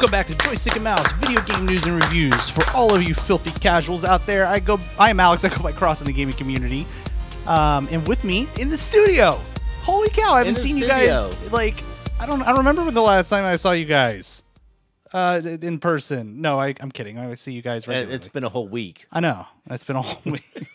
Welcome back to Joystick and Mouse video game news and reviews for all of you filthy casuals out there. I go, I am Alex. I go by Cross in the gaming community, um, and with me in the studio. Holy cow! I haven't seen you guys like I don't. I don't remember when the last time I saw you guys uh, in person. No, I, I'm kidding. I see you guys regularly. It's been a whole week. I know. It's been a whole week.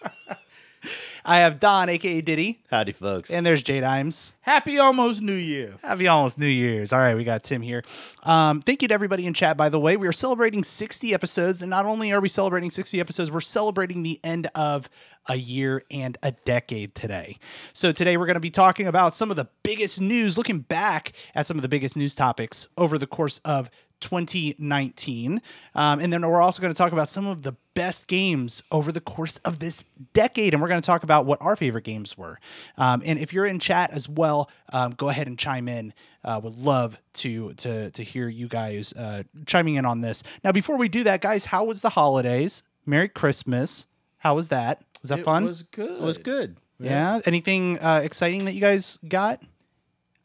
I have Don, aka Diddy, Howdy, folks. and there's J Dimes. Happy almost New Year. Happy almost New Year's. All right, we got Tim here. Um, thank you to everybody in chat, by the way. We are celebrating 60 episodes, and not only are we celebrating 60 episodes, we're celebrating the end of a year and a decade today. So today we're going to be talking about some of the biggest news, looking back at some of the biggest news topics over the course of 2019. Um, and then we're also going to talk about some of the best games over the course of this decade. And we're going to talk about what our favorite games were. Um, and if you're in chat as well, um, go ahead and chime in. Uh, would love to to to hear you guys uh, chiming in on this. Now, before we do that, guys, how was the holidays? Merry Christmas. How was that? Was that It fun? It was good. it was good. yeah. Anything uh, exciting that you guys got?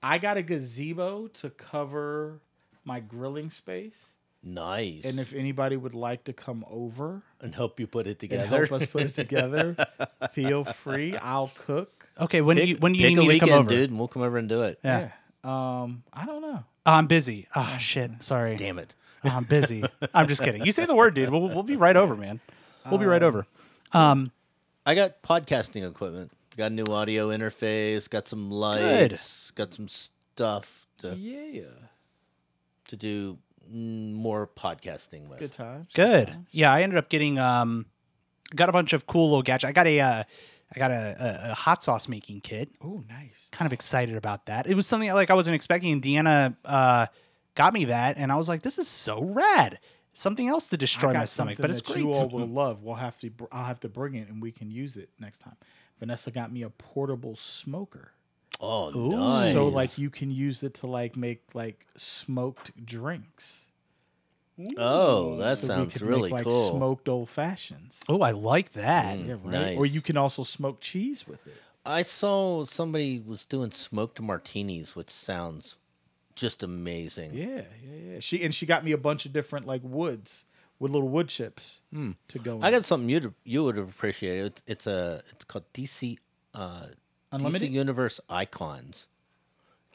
I got a gazebo to cover my grilling space. Nice. And if anybody would like to come over and help you put it and together. help us put it together, feel free. I'll cook. Okay, when do you Pick- when do you need a me to come over? dude, and we'll come over and do it. Yeah. Yeah. Um, I don't know. Oh, I'm busy. Oh shit. Sorry. Damn it. Oh, I'm busy. I'm just kidding. You say the word, dude. We'll, we'll be right over, man. We'll be right over. Um, I got podcasting equipment. Got a new audio interface. Got some lights. Got some stuff to Yeah. To do more podcasting with. Good times. good. Yeah, I ended up getting um, got a bunch of cool little gadgets. I got a uh, I got a, a, a hot sauce making kit. Oh, nice. Kind of excited about that. It was something like I wasn't expecting. And Deanna uh, got me that, and I was like, "This is so rad." Something else to destroy my stomach, but it's that great. you all will love. We'll have to. br- I'll have to bring it, and we can use it next time. Vanessa got me a portable smoker. Oh, Ooh. nice. So like you can use it to like make like smoked drinks. oh, that So sounds could really make, like cool. smoked old fashions. oh, I like that. Mm. Yeah, right. Or you can also smoke cheese with it. I saw somebody was doing smoked martinis, which sounds just amazing. Yeah, yeah, yeah. She and she got me a bunch of different like woods with little wood chips to go. In. Hmm. I got something you you would have appreciated. It's, it's a it's called DC uh, Unlimited? DC Universe Icons.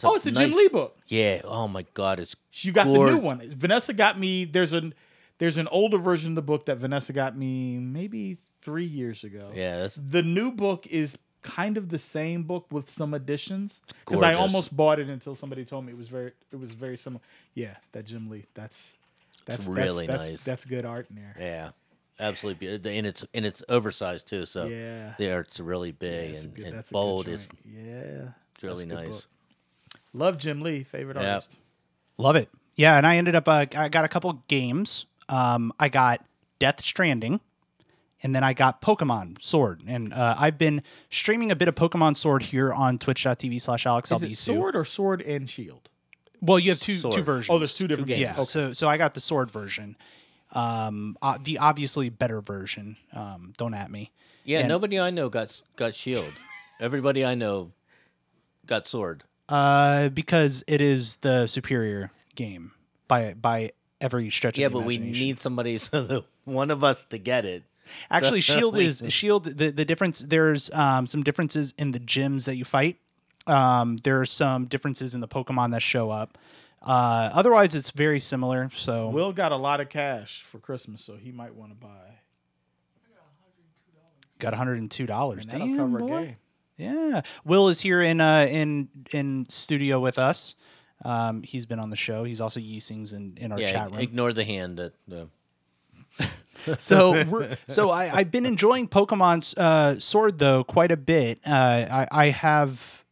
a oh, it's a Jim Lee book. Yeah. Oh my God, it's You got the new one. Vanessa got me. There's an there's an older version of the book that Vanessa got me maybe three years ago. yeah. That's The new book is kind of the same book with some additions because I almost bought it until somebody told me it was very it was very similar. Yeah, that Jim Lee. That's that's really that's, nice. That's, that's good art in there. yeah, absolutely. beautiful. And it's and it's oversized too. So Yeah. the art's really big That's a and, good- and that's a good bold. Is yeah, it's really that's a good nice. book. Love Jim Lee, favorite Yeah. artist. Love it. Yeah, and I ended up uh, I got a couple games. Um, I got Death Stranding, and then I got Pokemon Sword, and uh, I've been streaming a bit of Pokemon Sword here on Twitch.tv slash Alex Is it sword or sword and shield? Well, you have two Sword. two versions. Oh, there's two different games. games. Yeah, Okay. so so I got the Sword version, um, uh, the obviously better version. Um, don't at me. Yeah. And- nobody I know got got shield. Everybody I know got sword. Uh, because it is the superior game by by every stretch. Yeah, of the but we need somebody so that one of us to get it. Actually, Shield is Shield. The the difference there's um, some differences in the gyms that you fight. Um, there are some differences in the Pokemon that show up. Uh, otherwise, it's very similar. So Will got a lot of cash for Christmas, so he might want to buy. got 102 dollars. And that'll Damn cover boy. a game. Yeah, Will is here in uh, in in studio with us. Um, he's been on the show. He's also Yeesings in, in our Yeah, chat room. ignore the hand that. Uh, so we're, so I, I've been enjoying Pokemon's uh, Sword though quite a bit. Uh, I, I have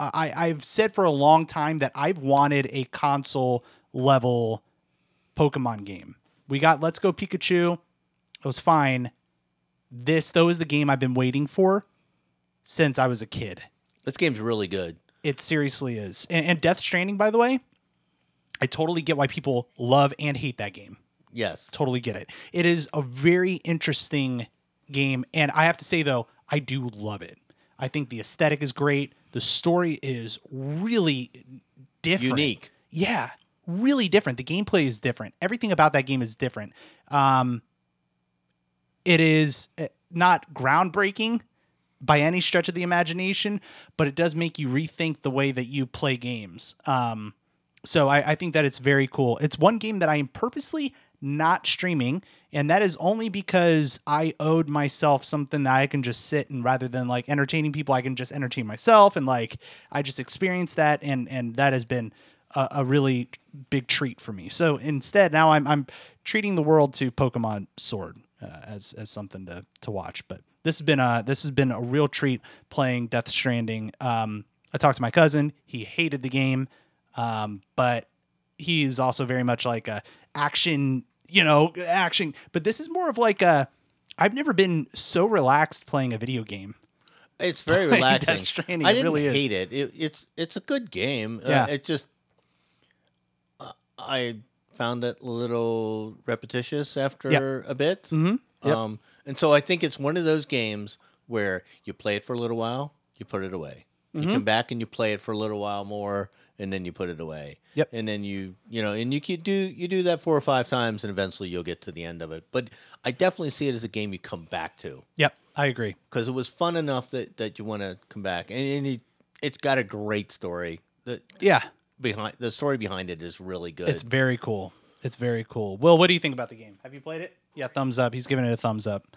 I, I've said for a long time that I've wanted a console level Pokemon game. We got Let's Go Pikachu. It was fine. This though is the game I've been waiting for since I was a kid. this game's really good. It seriously is. And, and Death Stranding, by the way, I totally get why people love and hate that game Yes. totally get it. It is a very interesting game, and I have to say though, I do love it. I think the aesthetic is great. The story is really different, Unique. Yeah, really different. The gameplay is different. Everything about that game is different. Um, it is uh, not groundbreaking by any stretch of the imagination, but it does make you rethink the way that you play games. Um, so I, I think that it's very cool. It's one game that I am purposely not streaming, and that is only because I owed myself something that I can just sit and rather than like entertaining people, I can just entertain myself and like I just experienced that, and and that has been a, a really big treat for me. So instead, now I'm I'm treating the world to Pokemon Sword uh, as as something to to watch, but. This has been a this has been a real treat playing Death Stranding. Um, I talked to my cousin; he hated the game, um, but he's also very much like a action, you know, action. But this is more of like a. I've never been so relaxed playing a video game. It's very relaxing. Death Stranding, I didn't really hate it. it. It's it's a good game. Yeah. Uh, it just uh, I found it a little repetitious after a bit. Mm-hmm. Yep. Um, and so I think it's one of those games where you play it for a little while, you put it away. You Mm-hmm. come back and you play it for a little while more, and then you put it away. Yep. And then you you know, and you can do you do that four or five times, and eventually you'll get to the end of it. But I definitely see it as a game you come back to Yep, I agree. because it was fun enough that, that you want to come back, and, and it, it's got a great story. The Yeah, behind the story behind it is really good. it's very cool. It's very cool. Will, what do you think about the game? Have you played it? Yeah, thumbs up. He's giving it a thumbs up.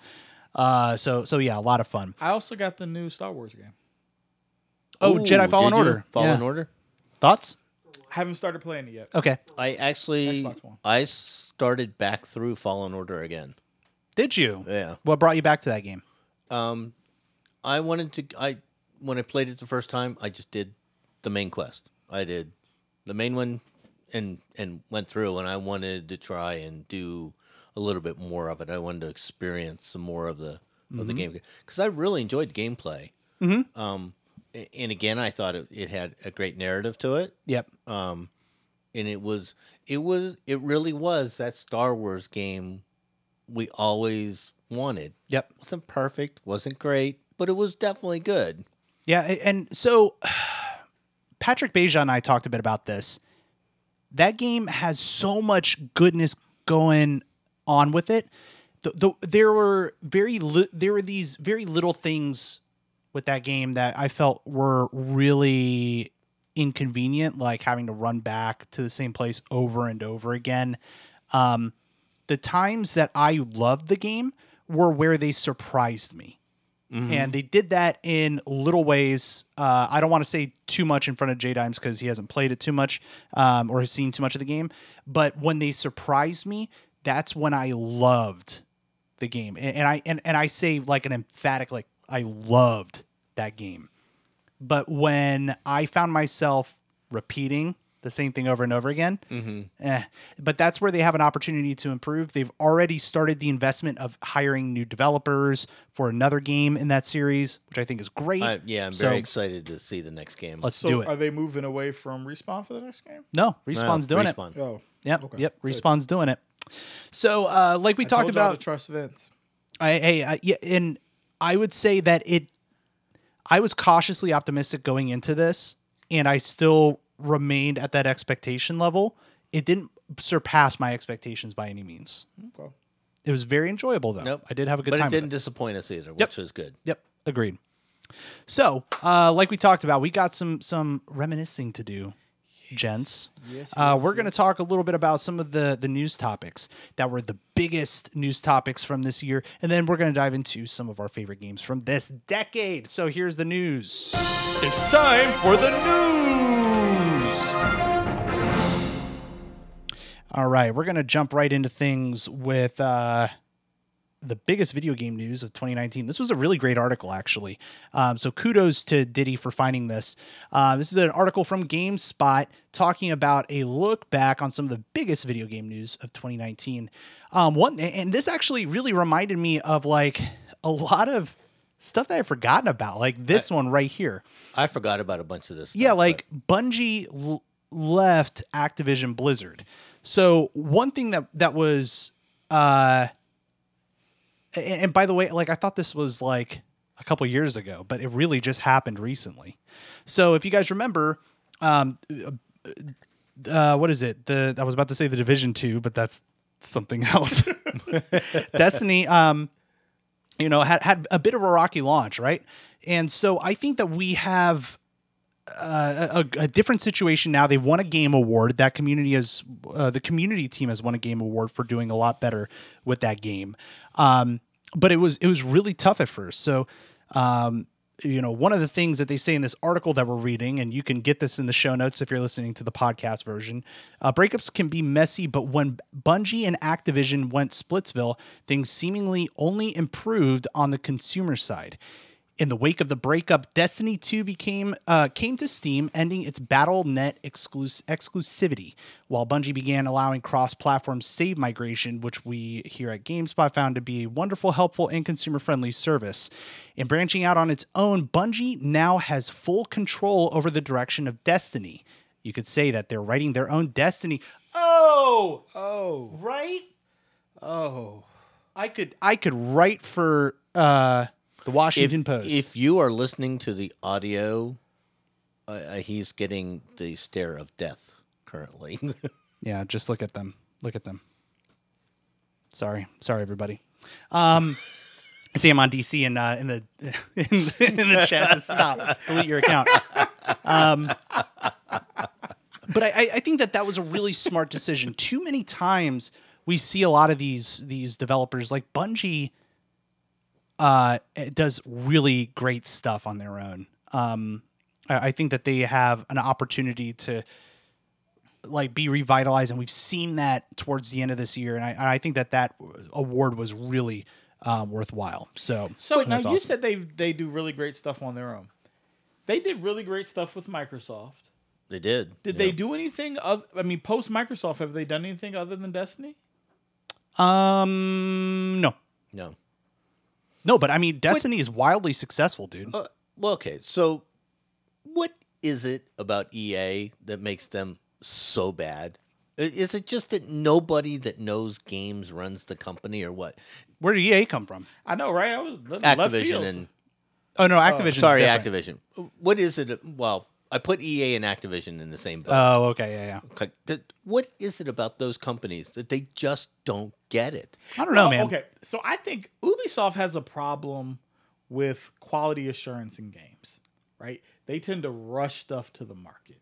Uh, so so yeah, a lot of fun. I also got the new Star Wars game. Oh, Ooh, Jedi Fallen? Order. Fallen Yeah. Order. Thoughts? Haven't started playing it yet. Okay. I actually Xbox One. I started back through Fallen Order again. Did you? Yeah. What brought you back to that game? Um, I wanted to. I when I played it the first time, I just did the main quest. I did the main one, and and went through, and I wanted to try and do a little bit more of it. I wanted to experience some more of the of the game because I really enjoyed gameplay. Mhm. Um, a- and again, I thought it, it had a great narrative to it. Yep. Um, and it was it was it really was that Star Wars game we always wanted. Yep. wasn't perfect, wasn't great, but it was definitely good. Yeah, and so Patrick Beja and I talked a bit about this. That game has so much goodness going on with it. The, the, there were very li- there were these very little things with that game that I felt were really inconvenient, like having to run back to the same place over and over again. Um, the times that I loved the game were where they surprised me and they did that in little ways. Uh, I don't want to say too much in front of J Dimes because he hasn't played it too much um, or has seen too much of the game. But when they surprised me, that's when I loved the game, and, and I and, and I say like an emphatic like I loved that game. But when I found myself repeating the same thing over and over again, eh. but that's where they have an opportunity to improve. They've already started the investment of hiring new developers for another game in that series, which I think is great. I, yeah, I'm So- very excited to see the next game. Let's So do it. are they moving away from respawn for the next game? no, Respawn's No, doing it. Oh, Yep, Okay, yep. good. Respawn's doing it. So, uh, like we I talked told y'all about, to trust Vince. I, hey, I, yeah, and I would say that it. I was cautiously optimistic going into this, and I still remained at that expectation level. It didn't surpass my expectations by any means. Okay. It was very enjoyable though. Nope. I did have a good but time. it didn't disappoint us either, which was good. Yep, agreed. So, uh, like we talked about, we got some some reminiscing to do, gents. Yes, uh, yes, we're going to talk a little bit about some of the the news topics that were the biggest news topics from this year, and then we're going to dive into some of our favorite games from this decade. So here's the news. It's time for the news. All right, we're going to jump right into things with. Uh, the biggest video game news of 2019. This was a really great article, actually. Um, so kudos to Diddy for finding this. Uh, this is an article from GameSpot talking about a look back on some of the biggest video game news of 2019. Um, one, and this actually really reminded me of like a lot of stuff that I've forgotten about, like this one right here. I forgot about a bunch of this. Yeah, stuff, like Bungie l- left Activision Blizzard. So one thing that that was uh and, by the way, like I thought this was like a couple years ago, but it really just happened recently. So if you guys remember, um uh, what is it? The I was about to say the Division Two, but that's something else. Destiny, um, you know, had had a bit of a rocky launch, right? And so I think that we have a, a different situation now. They've won a game award. That community has uh, the community team has won a game award for doing a lot better with that game. Um, but it was it was really tough at first. So um, you know, one of the things that they say in this article that we're reading, and you can get this in the show notes if you're listening to the podcast version, uh, breakups can be messy, but when Bungie and Activision went Splitsville, things seemingly only improved on the consumer side. In the wake of the breakup, Destiny 2 became uh, came to Steam, ending its BattleNet exclus- exclusivity, while Bungie began allowing cross-platform save migration, which we here at GameSpot found to be a wonderful, helpful, and consumer-friendly service. In branching out on its own, Bungie now has full control over the direction of Destiny. You could say that they're writing their own destiny. Oh, Oh, right. oh. I could I could write for uh, the If, Washington Post. if you are listening to the audio, uh, uh, he's getting the stare of death currently. Yeah, just look at them. Look at them. Sorry, sorry, everybody. Um, I see I'm on DC and uh, in the in, in the chat. Stop. Delete your account. Um, but I, I think that that was a really smart decision. Too many times we see a lot of these these developers like Bungie. Uh, it does really great stuff on their own. Um, I, I think that they have an opportunity to like be revitalized and we've seen that towards the end of this year and i, I think that that award was really um, worthwhile so So now that's you said they they do really great stuff on their own. They did really great stuff with Microsoft. they did. Did they do anything? Other, I mean, post Microsoft, have they done anything other than Destiny? um no No. No but i mean destiny is wildly successful dude Uh, well, okay. So, what is it about EA that makes them so bad? Is it just that nobody that knows games runs the company, or what? where did ea come from I know, right? I was left, left Activision and oh no activision sorry, Activision. What is it? Well, I put EA and Activision in the same boat. oh okay yeah yeah what is it about those companies that they just don't get it? i don't know Well, man Okay, so I think Ubisoft has a problem with quality assurance in games, right? They tend to rush stuff to the market.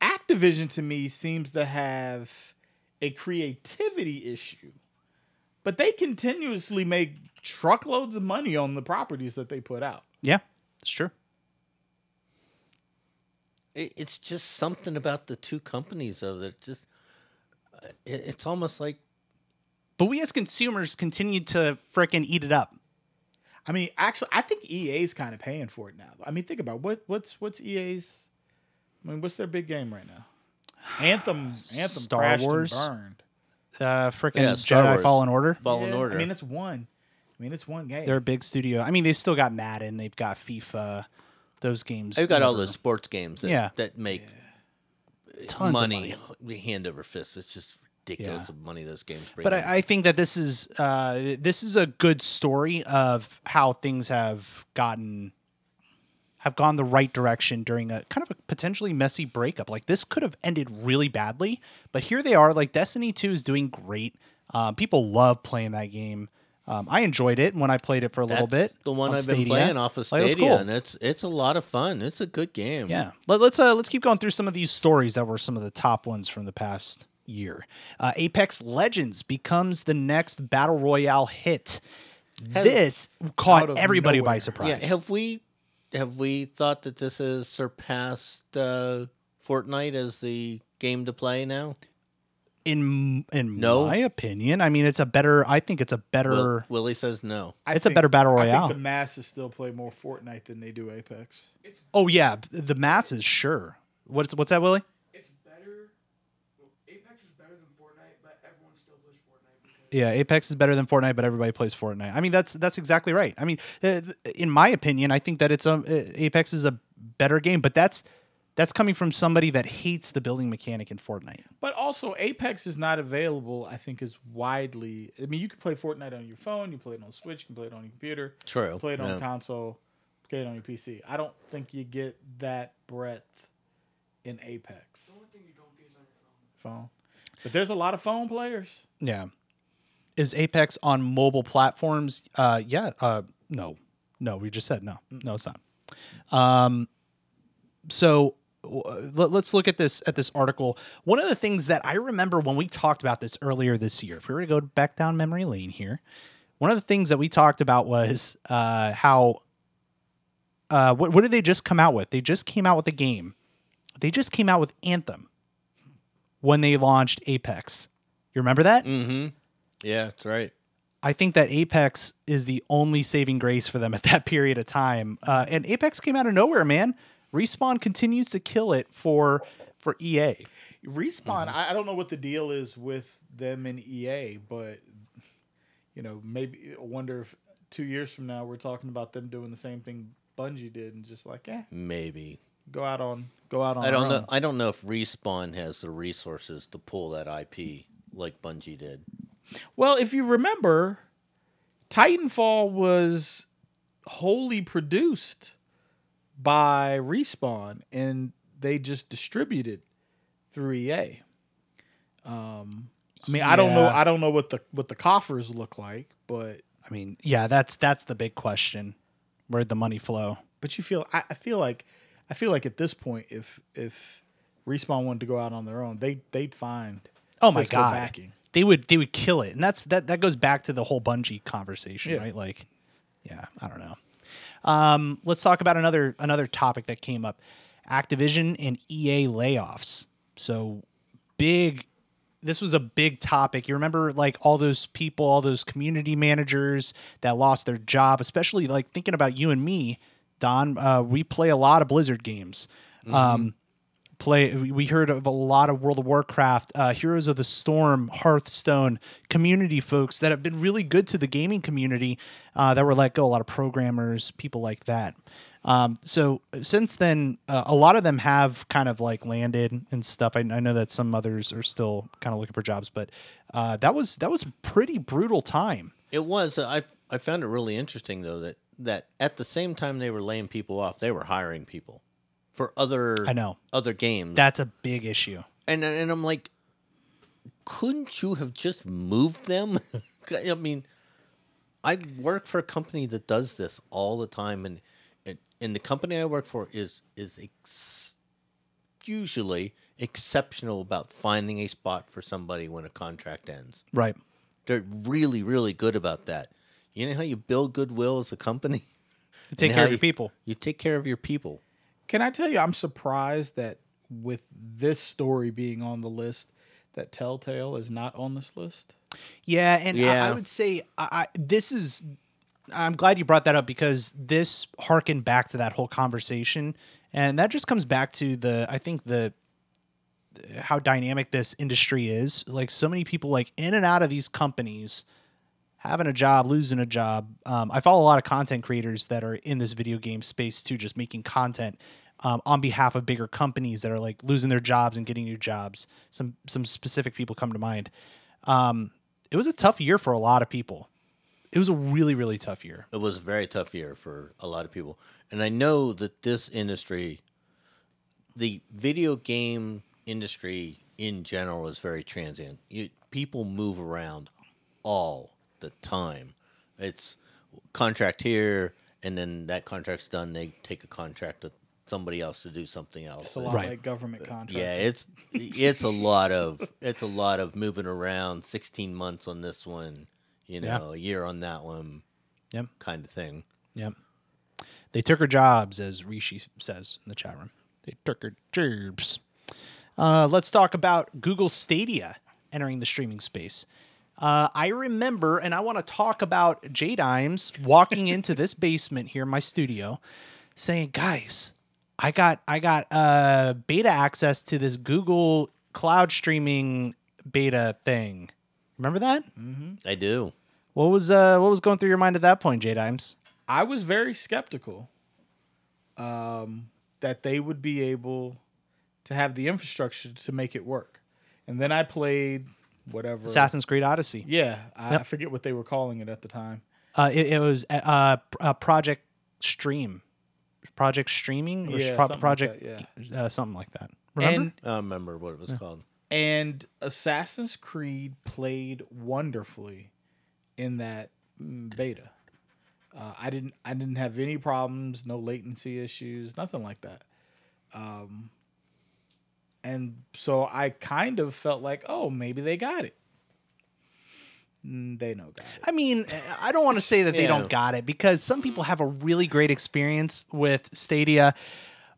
Activision to me seems to have a creativity issue, but they continuously make truckloads of money on the properties that they put out. yeah it's true it's just something about the two companies, though, that just it, it's almost like but we as consumers continue to frickin' eat it up I mean, actually, I think EA's kind of paying for it now. I mean, think about what what's what's EA's. I mean, what's their big game right now? Anthem, Anthem, Star crashed Wars? and burned. uh frickin' Yeah, Star jedi Wars. fallen order Fallen Yeah, Order. I mean, it's one. I mean, it's one game. they're a big studio i mean they've still got madden they've got fifa those games They've got all never- those sports games that, Yeah. that make Tons of money, hand over fist. It's just ridiculous Yeah. of money those games bring. but. I, I think that this is uh, this is a good story of how things have gotten have gone the right direction during a kind of a potentially messy breakup. Like this could have ended really badly, but here they are. Like Destiny Two is doing great. Um, people love playing that game. Um, I enjoyed it when I played it for a little bit. The one on I've been Stadia. playing off of Like, Stadia, cool. and it's it's a lot of fun. It's a good game. Yeah. Let, let's uh, let's keep going through some of these stories that were some of the top ones from the past year. Uh, Apex Legends becomes the next battle royale hit. Has- this caught everybody by nowhere. Yeah. surprise. Have we have we thought that this has surpassed uh, Fortnite as the game to play now? In in No. my opinion, I mean, it's a better. I think it's a better. Will, Willie says no. I it's a better battle I royale. think the masses still play more Fortnite than they do Apex. oh yeah, the masses sure. What's what's that, Willie? it's better. Well, Apex is better than Fortnite, but everyone still plays Fortnite Yeah, Apex is better than Fortnite, but everybody plays Fortnite. I mean, that's that's exactly right. I mean, uh, in my opinion, I think that it's a uh, Apex is a better game, but that's that's coming from somebody that hates the building mechanic in Fortnite. But also, Apex is not available. I think as widely. I mean, you can play Fortnite on your phone. You play it on Switch. You can play it on your computer. True. Play it on Yeah. console. Play it on your PC. I don't think you get that breadth in Apex. The only thing you don't get is on your phone. Phone. But there's a lot of phone players. Yeah. Is Apex on mobile platforms? Uh, yeah. Uh, no, no. We just said no. No, it's not. Um, so w- let, us look at this at this article. One of the things that I remember when we talked about this earlier this year, if we were to go back down memory lane here, one of the things that we talked about was uh, how. Uh, what, what did they just come out with? They just came out with a game. They just came out with Anthem when they launched Apex. You remember that? Mm-hmm. Yeah, that's right. I think that Apex is the only saving grace for them at that period of time. Uh, and Apex came out of nowhere, man. Respawn continues to kill it for for EA. Respawn, I, I don't know what the deal is with them and EA, but you know, maybe I wonder if two years from now we're talking about them doing the same thing Bungie did and just like, eh, Maybe. go out on go out on. I don't know. own. I don't know if Respawn has the resources to pull that IP like Bungie did. Well, if you remember, Titanfall was wholly produced by Respawn, and they just distributed through EA. Um, I mean, I don't know. I don't know what the what the coffers look like, but I mean, yeah, that's that's the big question. Where'd the money flow? but you feel. I, I feel like I feel like at this point, if if Respawn wanted to go out on their own, they they'd find Oh my god. backing. They would they would kill it. And that's that that goes back to the whole Bungie conversation, Yeah. right? Like yeah, I don't know. Um, let's talk about another another topic that came up. Activision and EA layoffs. So big this was a big topic. You remember like all those people, all those community managers that lost their job, especially like thinking about you and me, Don. Uh, we play a lot of Blizzard games. Um, play. we- heard of a lot of World of Warcraft, uh, Heroes of the Storm, Hearthstone community folks that have been really good to the gaming community. Uh, that were let go. A lot of programmers, people like that. Um, so since then, uh, a lot of them have kind of like landed and stuff. I, I know that some others are still kind of looking for jobs, but uh, that was that was a pretty brutal time. It was. I I found it really interesting though that that at the same time they were laying people off, they were hiring people for other I know. other games. That's a big issue. and and I'm like, couldn't you have just moved them? I mean, I work for a company that does this all the time, and and, and the company I work for is is ex- usually exceptional about finding a spot for somebody when a contract ends. Right. They're really really good about that. You know how you build goodwill as a company? Take And care of your you- people. You take care of your people. Can I tell you, I'm surprised that with this story being on the list, that Telltale is not on this list. Yeah, and I, I would say I, I, this is. I'm glad you brought that up because this harkened back to that whole conversation, and that just comes back to the. I think the how dynamic this industry is. Like so many people, like in and out of these companies, having a job, losing a job. Um, I follow a lot of content creators that are in this video game space too, just making content um, on behalf of bigger companies that are like losing their jobs and getting new jobs. Some some specific people come to mind. Um, it was a tough year for a lot of people. It was a really really tough year. it was a very tough year for a lot of people. And I know that this industry, the video game industry in general, is very transient. You, people move around all the time. It's contract here, and then that contract's done. They take a contract with somebody else to do something else. It's a lot Right. like government contracts. Yeah, it's it's a lot of it's a lot of moving around. Sixteen months on this one, you Yeah. know, a year on that one, Yep. kind of thing. Yep. They took her jobs, as Rishi says in the chat room. They took her jobs. Uh, let's talk about Google Stadia entering the streaming space. Uh, I remember, and I want to talk about J Dimes walking into this basement here in my studio, saying, "Guys, I got I got uh, beta access to this Google cloud streaming beta thing. Remember that? Mm-hmm. I do. What was uh, what was going through your mind at that point, J Dimes? I was very skeptical um, that they would be able to have the infrastructure to make it work. And then I played whatever. Assassin's Creed Odyssey. Yeah, I, Yep. I forget what they were calling it at the time. Uh, it, it was a, uh, uh, Project Stream, Project Streaming, or Yeah, Pro- something like Project, that, uh, something like that. Remember? And I don't remember what it was called. and Assassin's Creed played wonderfully in that mm, beta. Uh, I didn't I didn't have any problems, no latency issues, nothing like that. Um, and so I kind of felt like, oh, maybe they got it. Mm, They know got it. I mean, I don't want to say that they Yeah. don't got it because some people have a really great experience with Stadia,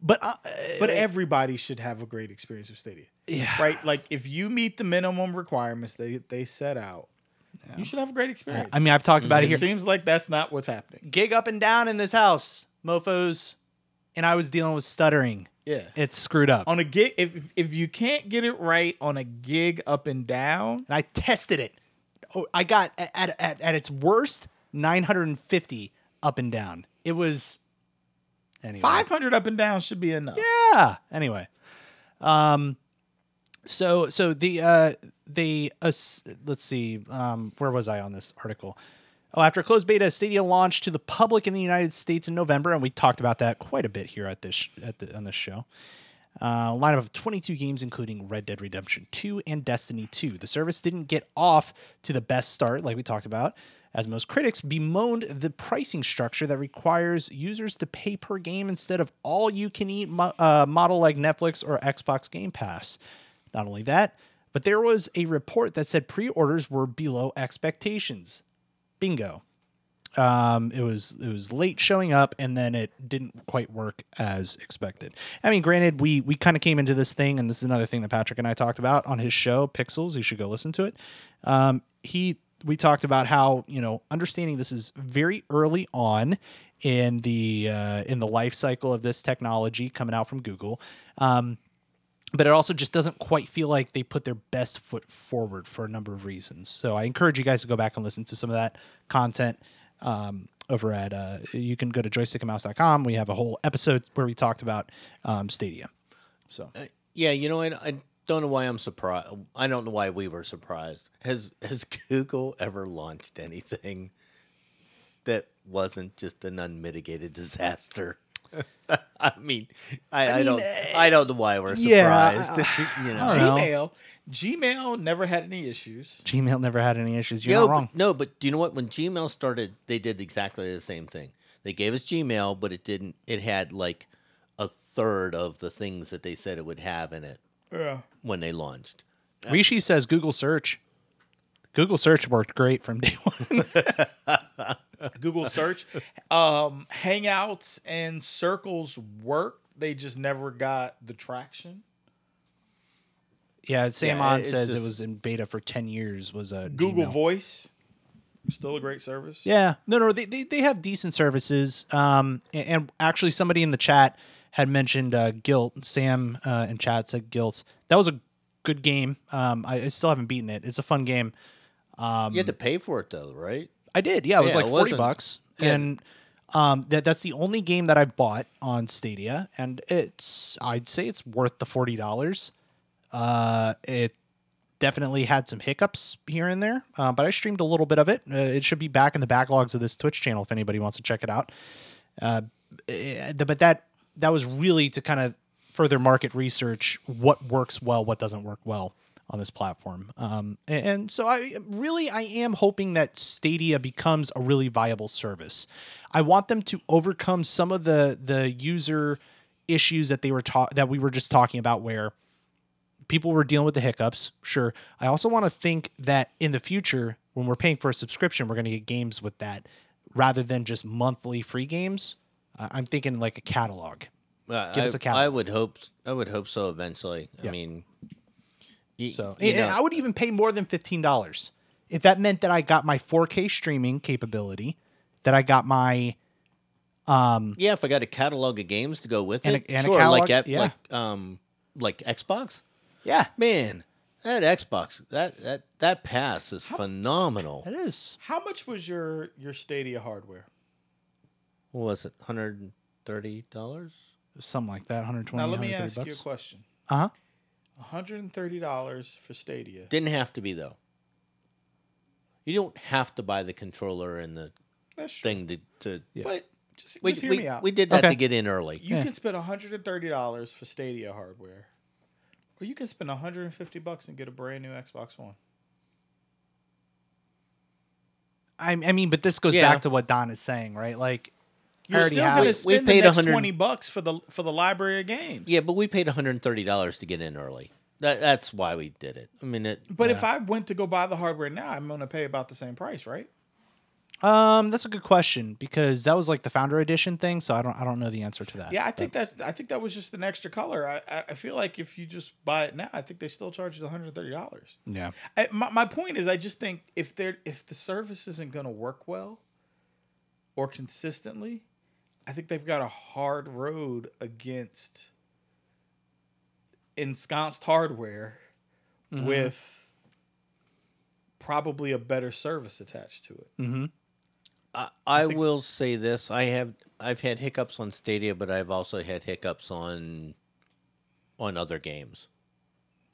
but uh, But everybody should have a great experience with Stadia, yeah, right? Like if you meet the minimum requirements they they set out, you should have a great experience. I mean, I've talked about it here. it here. seems like that's not what's happening. Gig up and down in this house, mofo's, and I was dealing with stuttering. Yeah. It's screwed up. on a gig if if you can't get it right on a gig up and down and I tested it. Oh, I got at, at, at its worst 950 up and down. It was anyway. 500 up and down should be enough Yeah. Anyway, um, so so the uh the uh, let's see um where was I on this article? Oh, after closed beta, Stadia launched to the public in the United States in November, and we talked about that quite a bit here at this at the on this show. Uh, lineup of 22 games, including Red Dead Redemption 2 and Destiny 2. The service didn't get off to the best start, like we talked about, as most critics bemoaned the pricing structure that requires users to pay per game instead of all you can eat mo- uh, model like Netflix or Xbox Game Pass. Not only that, but there was a report that said pre orders were below expectations. Bingo um, it was it was late showing up and then it didn't quite work as expected. I mean, granted, we we kind of came into this thing, and this is another thing that Patrick and I talked about on his show, Pixels. You should go listen to it. Um, he we talked about how you know understanding this is very early on in the uh, in the life cycle of this technology coming out from Google. Um, but it also just doesn't quite feel like they put their best foot forward for a number of reasons. So I encourage you guys to go back and listen to some of that content um, over at. Uh, you can go to joystickandmouse.com. We have a whole episode where we talked about um, Stadia. So Uh, yeah, you know, I, I don't know why I'm surprised. I don't know why we were surprised. Has Has Google ever launched anything that wasn't just an unmitigated disaster? I mean, I, I, mean, don't, eh, I don't know why we're yeah, surprised. you know, I don't know. gmail gmail never had any issues Gmail never had any issues. You're Yo, not but- wrong. no, but do you know what? When Gmail started, they did exactly the same thing. They gave us Gmail, but it didn't. It had like a third of the things that they said it would have in it yeah when they launched. Rishi says Google search. Google search worked great from day one. Google search um hangouts and circles work they just never got the traction yeah, Sam Yeah, On it's says it was in beta for ten years. Was a google Gmail. voice still a great service Yeah, no, no, they they, they have decent services. Um, and, and actually, somebody in the chat had mentioned uh, Gylt. Sam uh, in chat said Gylt. That was a good game. Um, I, I still haven't beaten it. It's a fun game. Um, You had to pay for it though, right? I did. Yeah, it was Yeah, like it forty wasn't- bucks, yeah. and um, that that's the only game that I bought on Stadia, and it's I'd say it's worth the forty dollars. Uh, it definitely had some hiccups here and there, uh, but I streamed a little bit of it. Uh, it should be back in the backlogs of this Twitch channel if anybody wants to check it out. Uh, eh, but that that was really to kind of further market research what works well, what doesn't work well on this platform. Um, and, and so I really I am hoping that Stadia becomes a really viable service. I want them to overcome some of the the user issues that they were ta- that we were just talking about where people were dealing with the hiccups. Sure. I also want to think that in the future, when we're paying for a subscription, we're going to get games with that rather than just monthly free games. Uh, I'm thinking like a catalog. Uh, Give I, us a catalog. I would hope. I would hope so. Eventually, Yeah. I mean, y- So you know, I would even pay more than fifteen dollars if that meant that I got my 4K streaming capability, that I got my um yeah, if I got a catalog of games to go with And a- it, and a sure, like catalog, at, yeah. like um like Xbox. yeah Man, that Xbox that that that pass is phenomenal. it is how much was your your stadia hardware What was it? Hundred and thirty dollars. something like that 120 now let me 130 ask you a bucks. question uh-huh $130 for stadia Didn't have to be though. You don't have to buy the controller and the that's thing to. to but just, we, just hear we, me out we did that Okay. to get in early. you Yeah. can spend $130 for stadia hardware Or you can spend 150 bucks and get a brand new Xbox One. I, I mean, but this goes Yeah. back to what Don is saying, right? Like, I You're still going to it. We paid the next 100 20 bucks for the for the library of games. Yeah, but we paid one hundred and thirty dollars to get in early. That that's why we did it. I mean, it. But if I went to go buy the hardware now, I'm going to pay about the same price, right? Um, that's a good question because that was like the founder edition thing, so I don't I don't know the answer to that. Yeah, I think that's I think that was just an extra color. I I- I feel like if you just buy it now, I think they still charge you 130 dollars. yeah. My my point is, I just think if they're if the service isn't going to work well or consistently, I think they've got a hard road against ensconced hardware with probably a better service attached to it. Mm-hmm. I, I will say this: I have I've had hiccups on Stadia, but I've also had hiccups on on other games.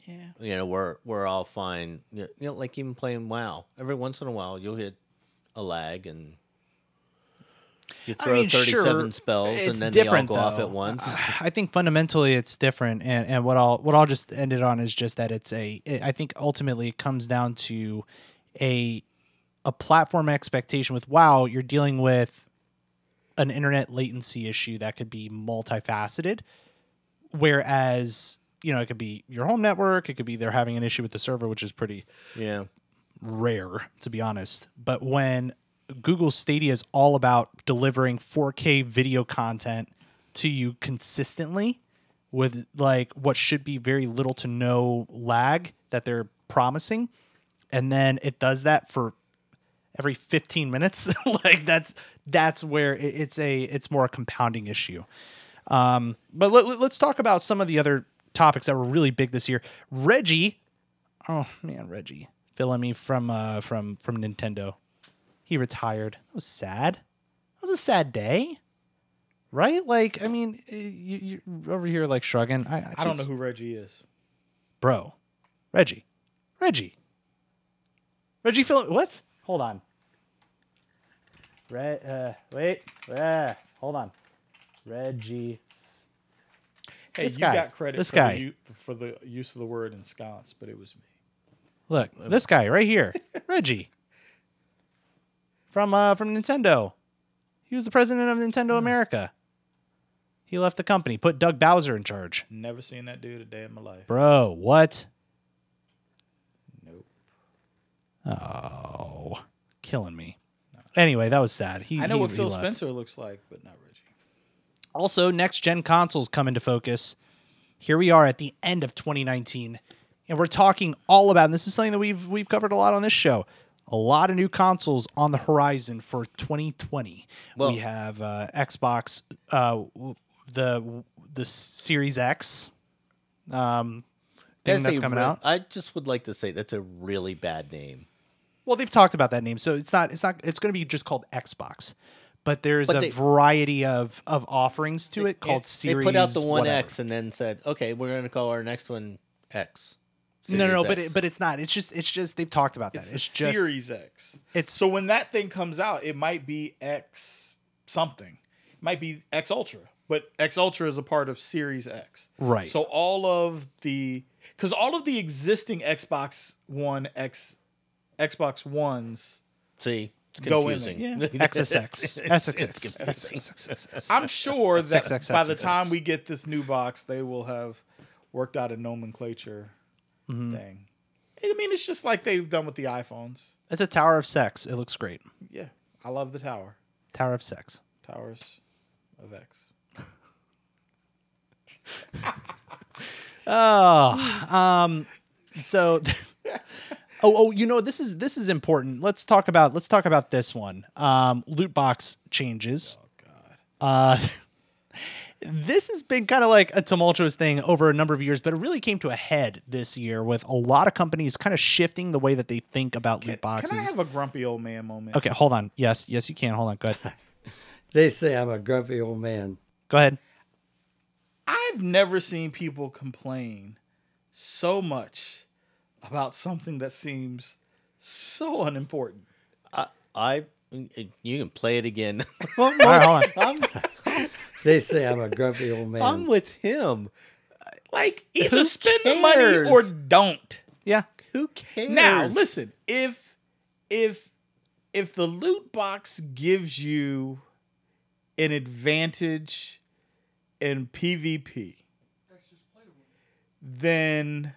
Yeah. You know, we're we're all fine. You know, like even playing WoW. Every once in a while, you'll hit a lag and you I throw mean, thirty-seven sure, spells, and then they all go off at once. I think fundamentally it's different, and, and what I'll what I'll just end it on is just that it's a. I think ultimately it comes down to a a platform expectation with WoW. You're dealing with an internet latency issue that could be multifaceted, whereas you know it could be your home network, it could be they're having an issue with the server, which is pretty yeah, rare to be honest but when google stadia is all about delivering 4k video content to you consistently with like what should be very little to no lag that they're promising. And then it does that for every 15 minutes. Like that's that's where it's a it's more a compounding issue. Um but let, let's talk about some of the other topics that were really big this year. Reggie oh man reggie Fils-Aimé from uh from from nintendo he retired. That was sad. That was a sad day. Right? Like i mean eh, you, you're over here like shrugging. I, I, I don't know who Reggie is. bro. Reggie. Reggie. Reggie Fils-Aimé what? Hold on. Re- uh, wait. Uh, hold on. Reggie. Hey, This you guy. got credit This for, guy. The, u- for the use of the word ensconced, but it was me. Look, this guy right here, Reggie, from uh, from Nintendo. He was the president of Nintendo America. He left the company, put Doug Bowser in charge. Never seen that dude a day in my life. Bro, what? Nope. Oh, killing me. Anyway, that was sad. He, I know he- what he Phil left. Spencer looks like, but not Reggie. Also, next gen consoles come into focus. Here we are at the end of 2019, and we're talking all about. And this is something that we've we've covered a lot on this show. A lot of new consoles on the horizon for 2020. Well- we have uh, Xbox, uh, the the Series X, um, thing that's a coming re- out. I just would like to say that's a really bad name. Well, they've talked about that name, so it's not it's not it's going to be just called Xbox. But there's But a they- variety of of offerings to it called They Series. They put out the one whatever. X and then said, "Okay, we're going to call our next one X." No, no, no, Series but it, but it's not. It's just it's just they've talked about that. It's, It's, just Series X. it's So when that thing comes out, it might be X something. It might be X Ultra, but X Ultra is a part of Series X. Right. So all of the because all of the existing Xbox One X Xbox Ones, see, it's Go in confusing. there, XSX. SXX. SXX. I'm sure that by the time we get this new box, they will have worked out a nomenclature Mm-hmm. thing. I mean, it's just like they've done with the iPhones. It's a tower of sex. It looks great. Yeah, I love the tower. Tower of sex. Towers of X. Oh, um, so. Oh, oh, you know this is this is important. Let's talk about let's talk about this one. Um, loot box changes. Oh God. Uh, this has been kind of like a tumultuous thing over a number of years, but it really came to a head this year with a lot of companies kind of shifting the way that they think about loot boxes. Can I have a grumpy old man moment? okay, hold on. Yes, yes, you can. Hold on. Go ahead. They say I'm a grumpy old man. Go ahead. I've never seen people complain so much about something that seems so unimportant. I, I, you can play it again. I'm, All right, hold on. I'm, They say I'm a grumpy old man. I'm with him. Like either Who spend the money cares? or don't. Yeah. Who cares? Now, listen, if if if the loot box gives you an advantage in PvP, then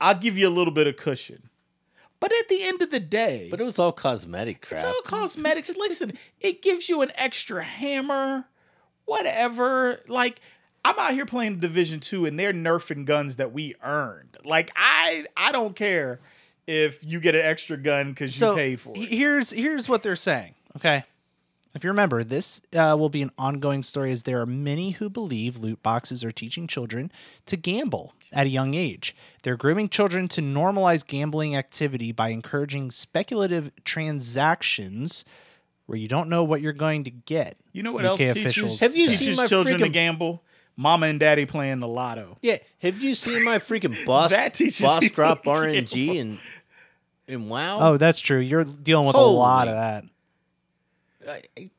I'll give you a little bit of cushion. But at the end of the day, But it was all cosmetic crap. it's all cosmetics. Listen, it gives you an extra hammer, whatever. Like I'm out here playing Division Two, and they're nerfing guns that we earned. Like I, I don't care if you get an extra gun because you So paid for it. here's here's what they're saying. Okay. If you remember, this uh, will be an ongoing story as there are many who believe loot boxes are teaching children to gamble at a young age. They're grooming children to normalize gambling activity by encouraging speculative transactions where you don't know what you're going to get. You know what UK else officials teaches, Have you say. seen teaches my children to freaking- gamble? Mama and daddy playing the lotto. Yeah. Have you seen my freaking boss That teaches boss drop to RNG and and wow? Oh, that's true. You're dealing with a lot of that. I-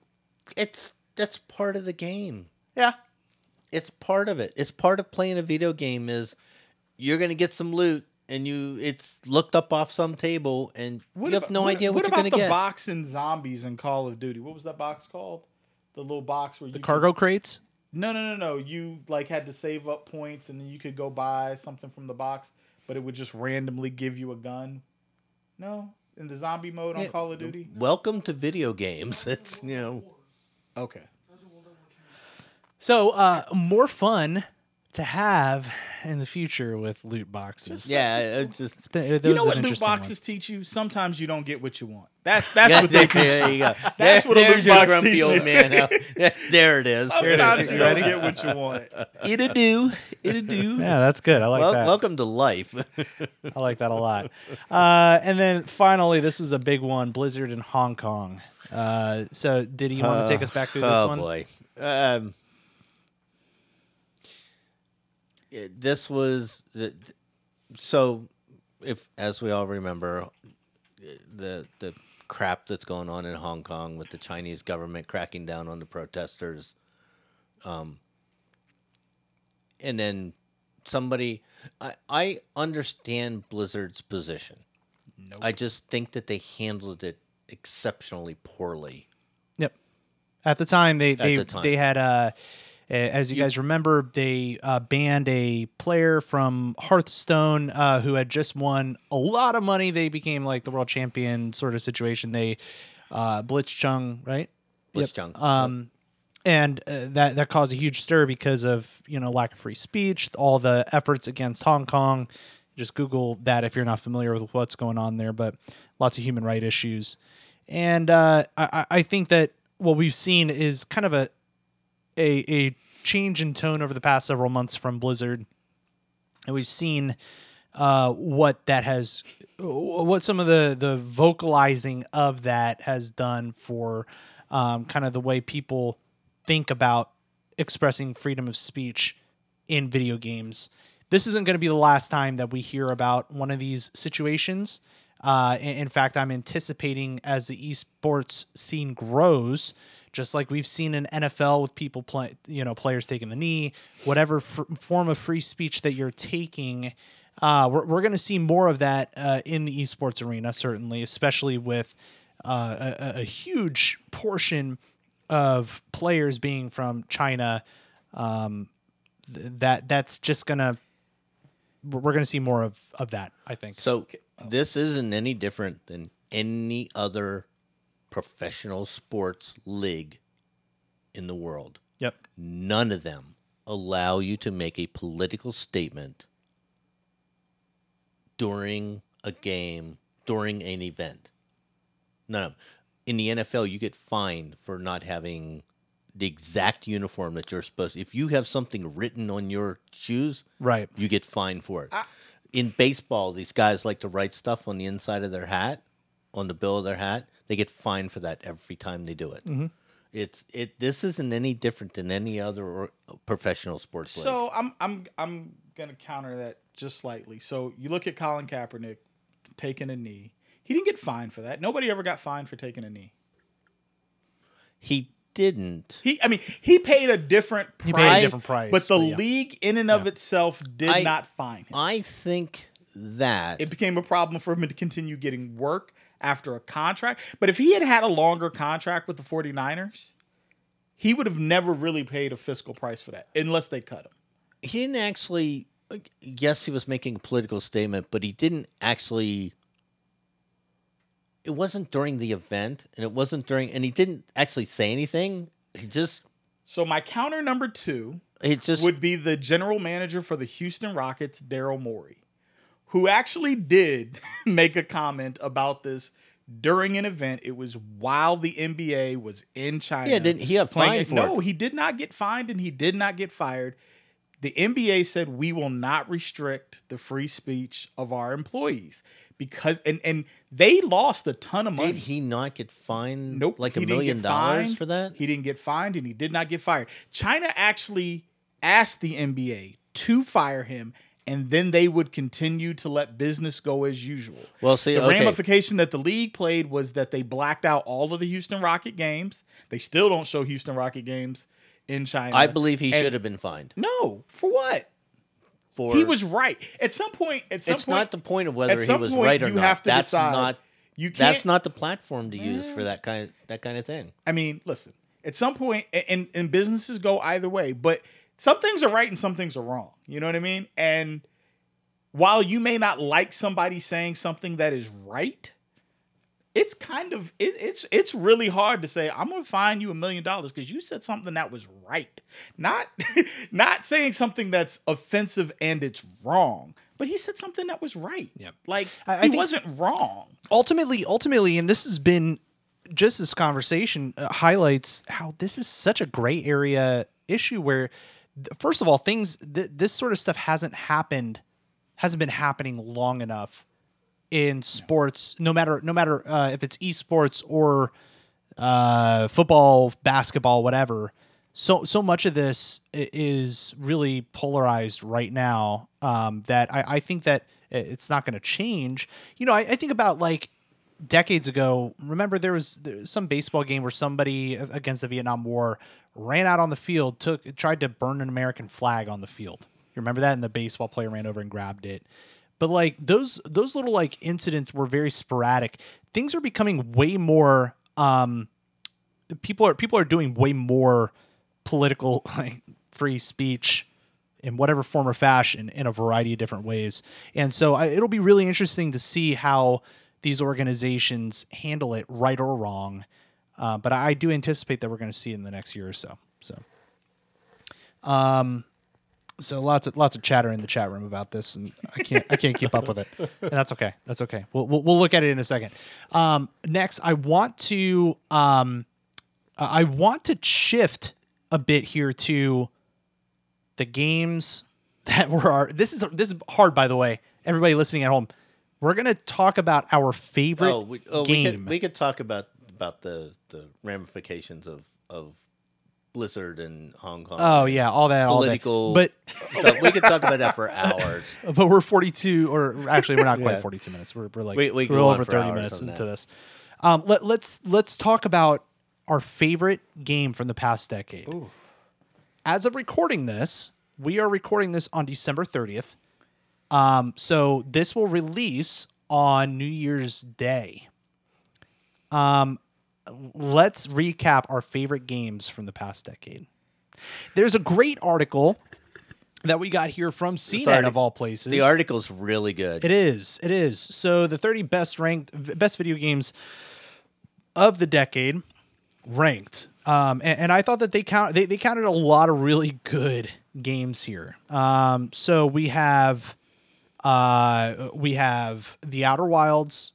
it's that's part of the game. Yeah. It's part of it. It's part of playing a video game. Is you're gonna get some loot and you it's looked up off some table and you have about- no idea what, you're about gonna the get. box in zombies in Call of Duty? What was that box called? The little box where The you cargo crates? No, no, no, no. You like had to save up points, and then you could go buy something from the box, but it would just randomly give you a gun. No, in the zombie mode on Yeah. Call of Duty. Welcome to video games. It's you know Okay. So, uh, more fun to have in the future with loot boxes. yeah. It's just It's been, it You know what loot interesting one. boxes teach you? Sometimes you don't get what you want. That's that's Yeah, what they teach. there you go. That's what a loot your box grumpy teaches old you. man. out. there it is. There it is. Sometimes You you don't get what you want. It'll do. It'll do. Yeah, that's good. I like Well, that. welcome to life. I like that a lot. Uh, and then finally, this was a big one: Blizzard in Hong Kong. Uh, so, did you want to take us back through this oh one? boy. Um, it- this was the, so. If as we all remember, the the crap that's going on in Hong Kong with the Chinese government cracking down on the protesters, um, and then somebody, I I understand Blizzard's position. I just think that they handled it exceptionally poorly. Yep. At the time, they they the time. they had uh, a- as you, guys remember, they uh, banned a player from Hearthstone uh, who had just won a lot of money. They became like the world champion sort of situation. They uh, Blitzchung, right? Blitzchung. Um, and uh, that that caused a huge stir because of you know lack of free speech, all the efforts against Hong Kong. Just Google that if you're not familiar with what's going on there, but lots of human right issues. And uh, I I think that what we've seen is kind of a a a change in tone over the past several months from Blizzard, and we've seen uh, what that has, what some of the the vocalizing of that has done for um, kind of the way people think about expressing freedom of speech in video games. This isn't going to be the last time that we hear about one of these situations. Uh, in, in fact, I'm anticipating as the esports scene grows, just like we've seen in NFL with people play, you know, players taking the knee, whatever f- form of free speech that you're taking, uh, we're, we're going to see more of that uh, in the esports arena, certainly, especially with uh, a, a huge portion of players being from China. Um, th- that that's just gonna we're gonna see more of of that. I think. So this isn't any different than any other professional sports league in the world. Yep. None of them allow you to make a political statement during a game, during an event. None of them. In the NFL, you get fined for not having the exact uniform that you're supposed to. If you have something written on your shoes, Right. you get fined for it. in baseball, these guys like to write stuff on the inside of their hat, on the bill of their hat. They get fined for that every time they do it. Mm-hmm. It's it. This isn't any different than any other or, uh, professional sports league. So I'm I'm I'm gonna counter that just slightly. So you look at Colin Kaepernick taking a knee. He didn't get fined for that. Nobody ever got fined for taking a knee. he didn't. He, I mean, he paid a different price. He paid a different price, but the but yeah. league in and of itself did I- not fine him. I think that it became a problem for him to continue getting work after a contract. But if he had had a longer contract with the 49ers, he would have never really paid a fiscal price for that unless they cut him. he didn't actually. Yes, he was making a political statement, but he didn't actually. It wasn't during the event, and it wasn't during, and he didn't actually say anything. He just, So my counter number two it just would be the general manager for the Houston Rockets, Daryl Morey, who actually did make a comment about this during an event. It was while the NBA was in China. Yeah, didn't- he got fined for No, it. he did not get fined and he did not get fired. The NBA said we will not restrict the free speech of our employees because and and they lost a ton of money. did he not get fined? Nope. like a million dollars for that. He didn't get fined and he did not get fired. China actually asked the NBA to fire him and then they would continue to let business go as usual. Well, see, the okay. ramification that the league played was that they blacked out all of the Houston Rocket games. They still don't show Houston Rocket games in China. I believe he And- should have been fined No, for what? for. He was right. At some point, at some It's point, not the point of whether he was point, right or you not. have to that's decide. not. you can't, That's not the platform to use for mm. that kind of, that kind of thing. I mean, listen, at some and, and businesses go either way, but some things are right and some things are wrong. You know what I mean? And while you may not like somebody saying something that is right, it's kind of it, it's it's really hard to say I'm going to fine you a million dollars because you said something that was right, not not saying something that's offensive and it's wrong. But he said something that was right. Yep. Like I- I he think- wasn't wrong. ultimately ultimately and this has been just this conversation uh, highlights how this is such a gray area issue where th- first of all things th- this sort of stuff hasn't happened hasn't been happening long enough in sports no matter no matter uh, if it's esports or uh, football basketball whatever. So so much of this is really polarized right now um, that I, I think that it's not going to change. You know I, I think about like decades ago remember there was, some baseball game where somebody against the vietnam war ran out on the field took tried to burn an american flag on the field. You remember that? And the baseball player ran over and grabbed it. But like those those little like incidents were very sporadic. Things are becoming way more um people are people are doing way more political like free speech in whatever form or fashion in a variety of different ways. And so I, it'll be really interesting to see how these organizations handle it, right or wrong. Uh, but I do anticipate that we're going to see it in the next year or so. So, um, so lots of lots of chatter in the chat room about this, and I can't I can't keep up with it, and that's okay. That's okay. We'll we'll, we'll look at it in a second. Um, next, I want to um, I want to shift a bit here to the games that were our. This is this is hard, by the way. Everybody listening at home, we're gonna talk about our favorite Oh, we, oh, we game. could we could talk about about the the ramifications of of Blizzard and Hong Kong. oh yeah, all that, all that. political But stuff. We could talk about that for hours. but we're 42 or actually we're not quite Yeah. 42 minutes we're, we're like We- we we're over 30 minutes into that. this um, let, let's let's talk about our favorite game from the past decade as of recording this we are recording this on december 30th um, so this will release on new year's day um, let's recap our favorite games from the past decade there's a great article that we got here from CNET artic- of all places. The article's really good. It is. It is. So the 30 best ranked best video games of the decade ranked. Um, and, and I thought that they count they, they counted a lot of really good games here. Um, so we have uh, we have The Outer Wilds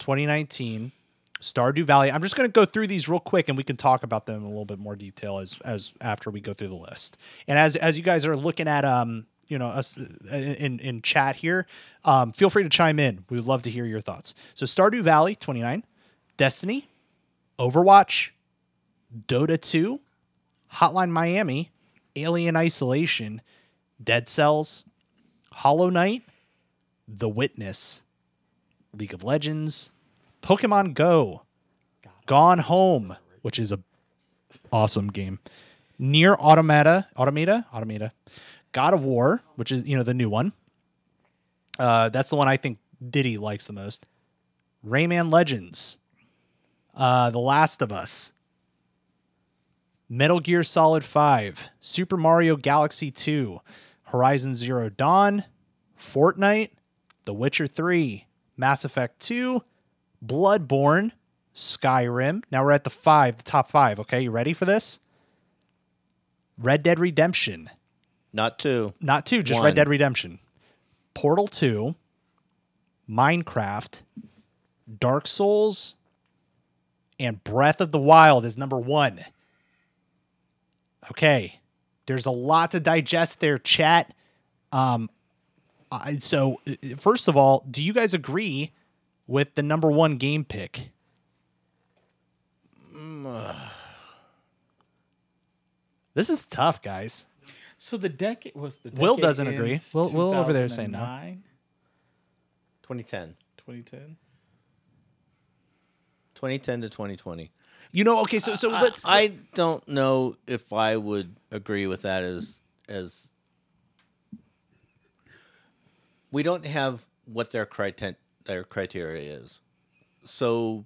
2019, Stardew Valley. I'm just going to go through these real quick, and we can talk about them in a little bit more detail as as after we go through the list. And as as you guys are looking at um you know us uh, in in chat here, um, feel free to chime in. We would love to hear your thoughts. So Stardew Valley 29, Destiny, Overwatch, Dota 2, Hotline Miami, Alien Isolation, Dead Cells, Hollow Knight, The Witness, League of Legends, Pokemon Go, Gone Home, which is a awesome game. NieR Automata, Automata, Automata, God of War, which is you know the new one. Uh, that's the one I think Diddy likes the most. Rayman Legends, uh, The Last of Us, Metal Gear Solid 5, Super Mario Galaxy 2, Horizon Zero Dawn, Fortnite, The Witcher 3, Mass Effect 2, Bloodborne, Skyrim. Now we're at the five, the top five. Okay, you ready for this? Red Dead Redemption. Not two. Not two, just One. Red Dead Redemption. Portal 2, Minecraft, Dark Souls, and Breath of the Wild is number one. Okay, there's a lot to digest there, chat. Um, I, so uh, first of all, do you guys agree with the number one game pick? This is tough, guys. So the decade was the Will doesn't agree. ends Will- Will over there is saying no. 2010. 2010. 2010 to 2020. You know, okay, so so I- let's. I, don't know if I would agree with that as as we don't have what their criteria their criteria is. So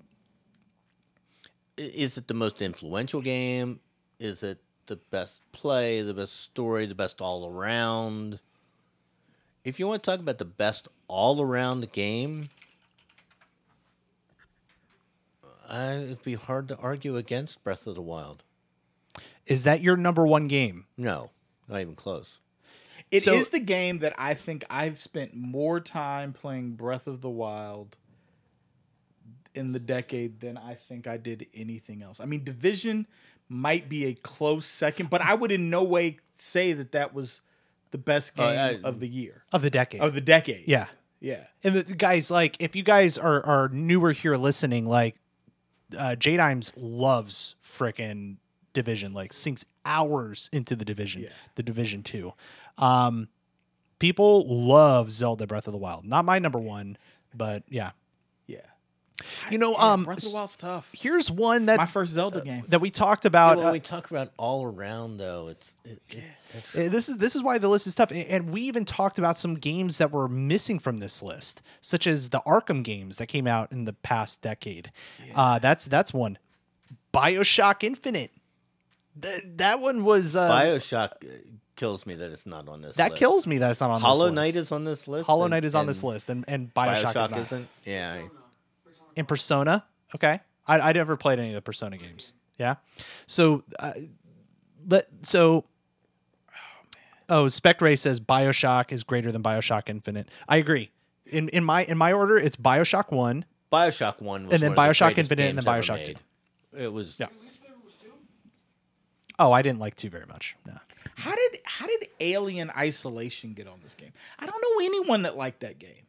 is it the most influential game? Is it the best play, the best story, the best all around? If you want to talk about the best all around game, I, it'd be hard to argue against Breath of the Wild. is that your number one game? No, not even close. It is So- the game that I think I've spent more time playing Breath of the Wild in the decade than I think I did anything else. I mean, Division might be a close second, but I would in no way say that that was the best Oh, game I- of the year Of the decade. of the decade. yeah. yeah. And the, guys, like, if you guys are, are newer here listening, like, uh, J Dimes loves frickin' Division, like, sinks hours into the Division, Yeah. the Division 2. Um, people love Zelda Breath of the Wild. Not my number one, but. Yeah. You know, Yeah, um, Breath of the Wild's tough. Here's one that My first Zelda game. that we talked about. when uh, we talk about all around, though, it's it, it, it's- Uh, This is this is why the list is tough, and we even talked about some games that were missing from this list, such as the Arkham games that came out in the past decade. Uh, that's that's one. Bioshock Infinite. Th- that one was uh, Bioshock uh, kills me that it's not on this. that list. kills me. That's not on this list. Hollow Knight is on this list. Hollow and- Knight is on this list, and and Bioshock, Bioshock, is not. isn't. Yeah, I- in Persona. Okay, I I never played any of the Persona games. Yeah, so uh, let so. Oh, Spec Ray says Bioshock is greater than Bioshock Infinite. I agree. In in my in my order, it's Bioshock One. Bioshock One was And then one of the Bioshock Infinite and then Bioshock made. It was Yeah. Your least favorite was two? Oh, I didn't like two very much. No. How did how did Alien Isolation get on this game? I don't know anyone that liked that game.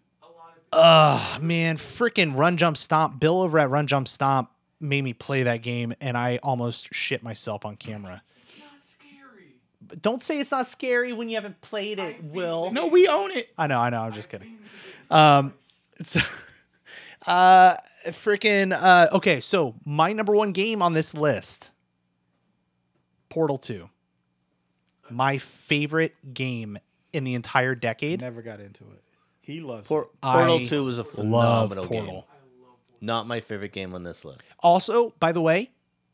A lot of Ugh, man, freaking Run Jump Stomp. Bill over at Run Jump Stomp made me play that game, and I almost shit myself on camera. It's not scary. But don't say it's not scary when you haven't played it, Will. No, we own it. I know, I know. I'm just kidding. Um, so, uh, freaking, uh, okay. So my number one game on this list, Portal Two. My favorite game in the entire decade. Never got into it. He loves Por- Portal I Two was a Love phenomenal game. Portal. Not my favorite game on this list. Also, by the way,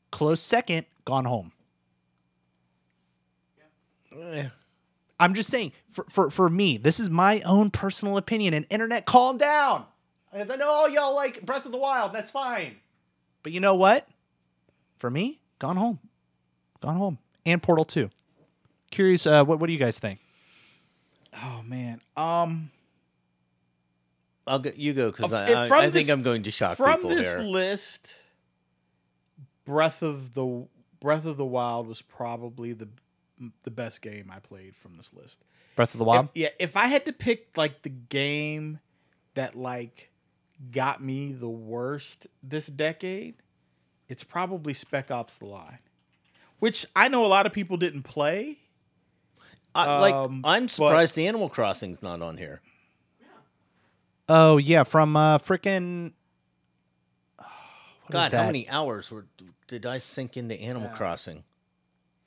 close second, Gone Home. Eh, I'm just saying, for, for, for me, this is my own personal opinion. And internet, calm down. Because I know all y'all like Breath of the Wild. That's fine. But you know what? For me, Gone Home. Gone Home. And Portal 2. Curious, uh, what, what do you guys think? Oh man. Um I'll go, you go because I, I, I think this- I'm going to shock from people this here. list Breath of the Breath of the Wild was probably the the best game I played from this list. Breath of the Wild? If, yeah, if I had to pick like the game that like got me the worst this decade, it's probably Spec Ops: The Line, which I know a lot of people didn't play. I, like um, I'm but- surprised the Animal Crossing's not on here. Oh, yeah. From uh, freaking. God, how many hours were did I sink into Animal Crossing?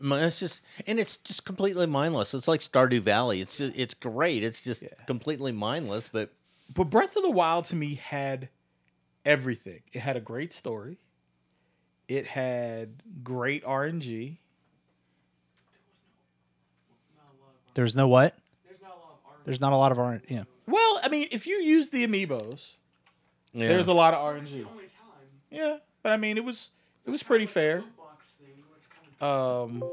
It's just, and it's just completely mindless. It's like Stardew Valley. It's just, it's great. It's just completely mindless. But But Breath of the Wild to me had everything. It had a great story. It had great RNG. There's no what? There's not a lot of art. There's not a lot of art. Yeah. Well, I mean, if you use the amiibos, yeah. there's a lot of RNG. The only time. Yeah, but I mean, it was it was pretty fair. Loot box thing, where it's kind of Um,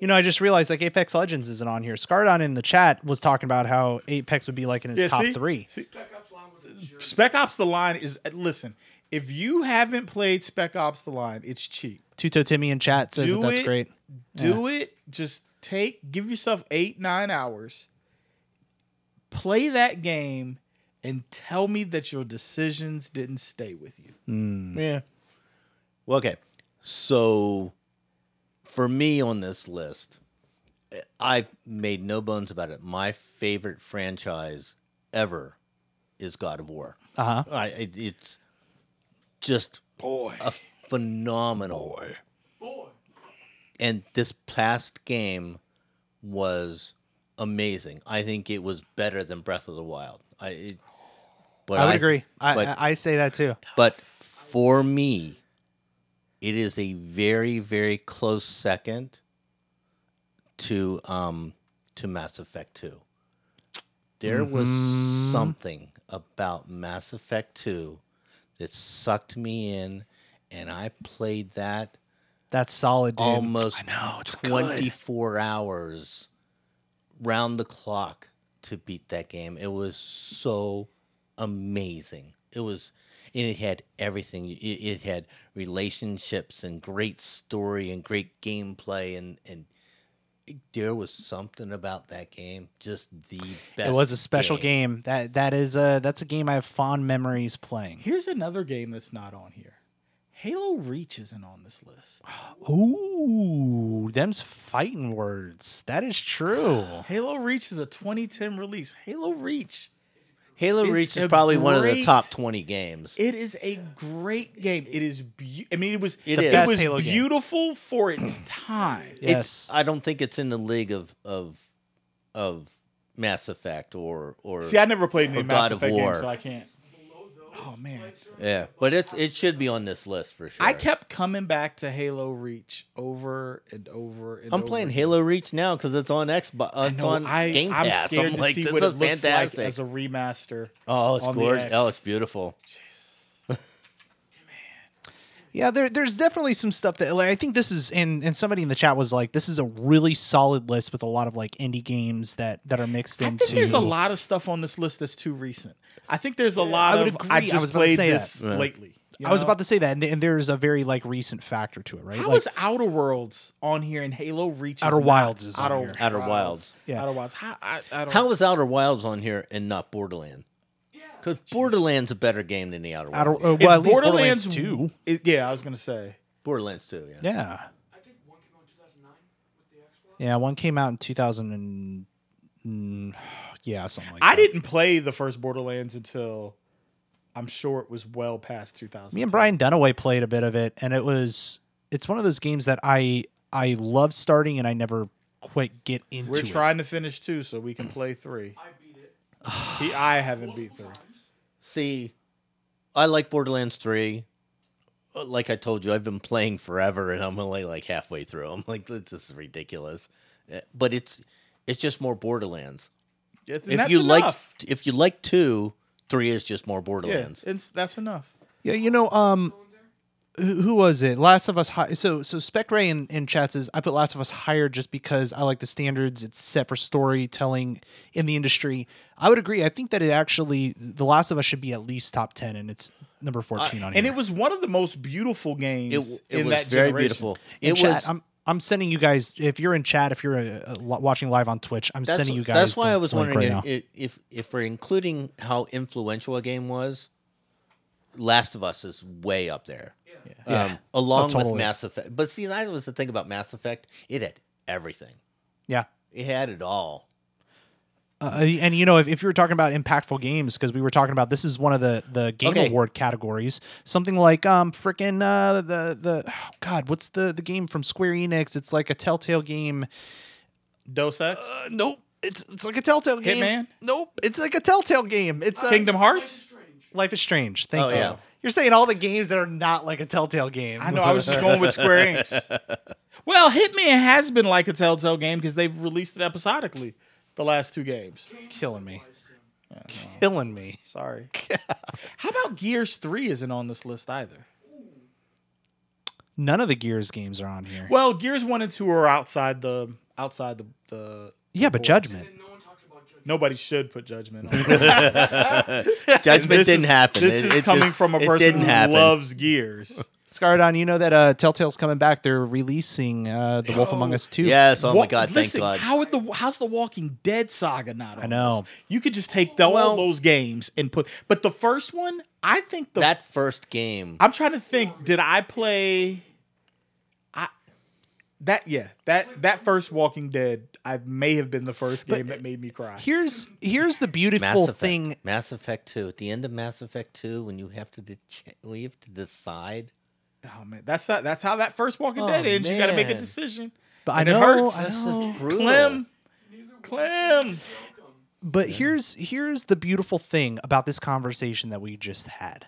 You know, I just realized like Apex Legends isn't on here. Scardon in the chat was talking about how Apex would be like in his yeah, top see? three. See, Spec Ops Line was a jerk. Spec Ops: The Line is listen. If you haven't played Spec Ops: The Line, it's cheap. Tuto Timmy in chat says that that's it. great. Do it. Just take, give yourself eight, nine hours. Play that game and tell me that your decisions didn't stay with you. Yeah. Well, okay. So for me on this list, I've made no bones about it. My favorite franchise ever is God of War. Uh huh. I, it, it's just Boy. a phenomenal. boy. Boy. And this past game was amazing. I think it was better than Breath of the Wild. I, it, but I would agree. I, but- I I say that too. But for me, it is a very, very close second to um to Mass Effect 2. There was something about Mass Effect 2 that sucked me in and I played that That's solid, dude. almost I know it's good. 24 hours round the clock to beat that game. It was so amazing. It was and it had everything. It, it had relationships and great story and great gameplay and and there was something about that game just the best. It was a special game. That that is a that's a game I have fond memories playing. Here's another game that's not on here. Halo Reach isn't on this list. Ooh, them's fighting words. That is true. Halo Reach is a 2010 release. Halo Reach. Halo It's Reach is a probably one of the top 20 games. It is a great game. It is. Be- I mean, it was. It It, is. Best was Halo game. beautiful for its time. It's- Yes. I don't think it's in the league of of of Mass Effect or or See, I never played any Mass God of Effect War. games, so I can't. Below those. Oh man, yeah, but it's it should be on this list for sure. I kept coming back to Halo Reach over and over. and I'm over playing again. Halo Reach now because it's on Xbox. I It's know, on I, Game I'm Pass. scared I'm to like, see this what is it looks fantastic. like as a remaster. oh, it's gorgeous. Oh, it's beautiful. Man. Yeah, there, there's definitely some stuff that like, I think this is, and and somebody in the chat was like, this is a really solid list with a lot of like indie games that that are mixed in. I into. think there's a lot of stuff on this list that's too recent. I think there's a lot I would of agree. I I just was about to played say that. this Yeah. lately. you I was know? about to say that, and, and there's a very like recent factor to it, right? How like, is Outer Worlds on here and Halo Reach? is Outer not? Wilds is on Outer, here. Outer Wilds. Yeah. Outer Wilds. How, I, I don't, How is Outer Wilds on here and not Borderland? Yeah. Because Borderlands a better game than the Outer Outer, Wilds. uh, Is well, at least Borderlands, Borderlands two. is- yeah, I was gonna say. Borderlands 2, yeah. Yeah, I think one came out in 2009 with the Xbox. yeah. One came out in 2000 and mm, yeah, something like I that. didn't play the first Borderlands until I'm sure it was well past 2000. Me and Brian Dunaway played a bit of it, and it was it's one of those games that I I love starting and I never quite get into. We're it. trying to finish two so we can play three. I beat it. He, I haven't beat multiple three. See, I like Borderlands 3. Uh, Like I told you, I've been playing forever and I'm only like halfway through. I'm like, this is ridiculous. Uh, But it's it's just more Borderlands. Yes, and if you like if you like 2, 3 is just more yeah, Borderlands. it's that's enough. Yeah, you know, um, who, who was it? Last of Us. High, so so Spec Ray in, in chat says I put Last of Us higher just because I like the standards it's set for storytelling in the industry. I would agree. I think that it actually the Last of Us should be at least top ten, and it's number fourteen on here. And it was one of the most beautiful games. It, it in was that very generation. beautiful. in It chat, was I'm I'm sending you guys. If you're in chat, if you're uh, uh, watching live on Twitch, I'm that's, sending you guys. that's why the I was wondering right if, if if we're including how influential a game was. Last of Us is way up there. Yeah. Um, along totally. with Mass Effect. But see, that was the thing about Mass Effect. It had everything. yeah. It had it all. Uh, and you know, if, if you were talking about impactful games, because we were talking about this is one of the the game Okay. award categories. Something like um freaking uh the the oh God, what's the the game from Square Enix? It's like a Telltale game. Deus Ex, Uh, nope, it's it's like a Telltale game. Hitman? Nope, it's like a Telltale game. It's uh, Kingdom Hearts. Strange. Life is Strange. Thank Oh, you. yeah. You're saying all the games that are not like a Telltale game. I know. I was just going with Square Enix. Well, Hitman has been like a Telltale game because they've released it episodically the last two games. killing me, killing me. Sorry. How about Gears Three isn't on this list either? None of the Gears games are on here. Well, Gears One and Two are outside the outside the the. yeah, but boards. Judgment. No one talks about Judgment. Nobody should put Judgment on. Judgment didn't is- happen. This It- is it coming just- from a person who happen. loves Gears. Scardon, you know that uh, Telltale's coming back. They're releasing uh, The Wolf Among Us 2. Yes. Oh my God. Thank listen, God. How are the how's the Walking Dead saga not? On I know. this? You could just take the, all those games and put. But the first one, I think the that first game. I'm trying to think. Did I play? I that yeah that that first Walking Dead. I may have been the first game that made me cry. Here's here's the Mass beautiful Effect. thing. Mass Effect Two. At the end of Mass Effect Two, when you have to de- when you have to decide. Oh man, that's how, that's how that first Walking Oh, Dead ends. You got to make a decision. But I And it know, hurts. I This know. is brutal. Clem, Neither Clem. Welcome. But here's here's the beautiful thing about this conversation that we just had.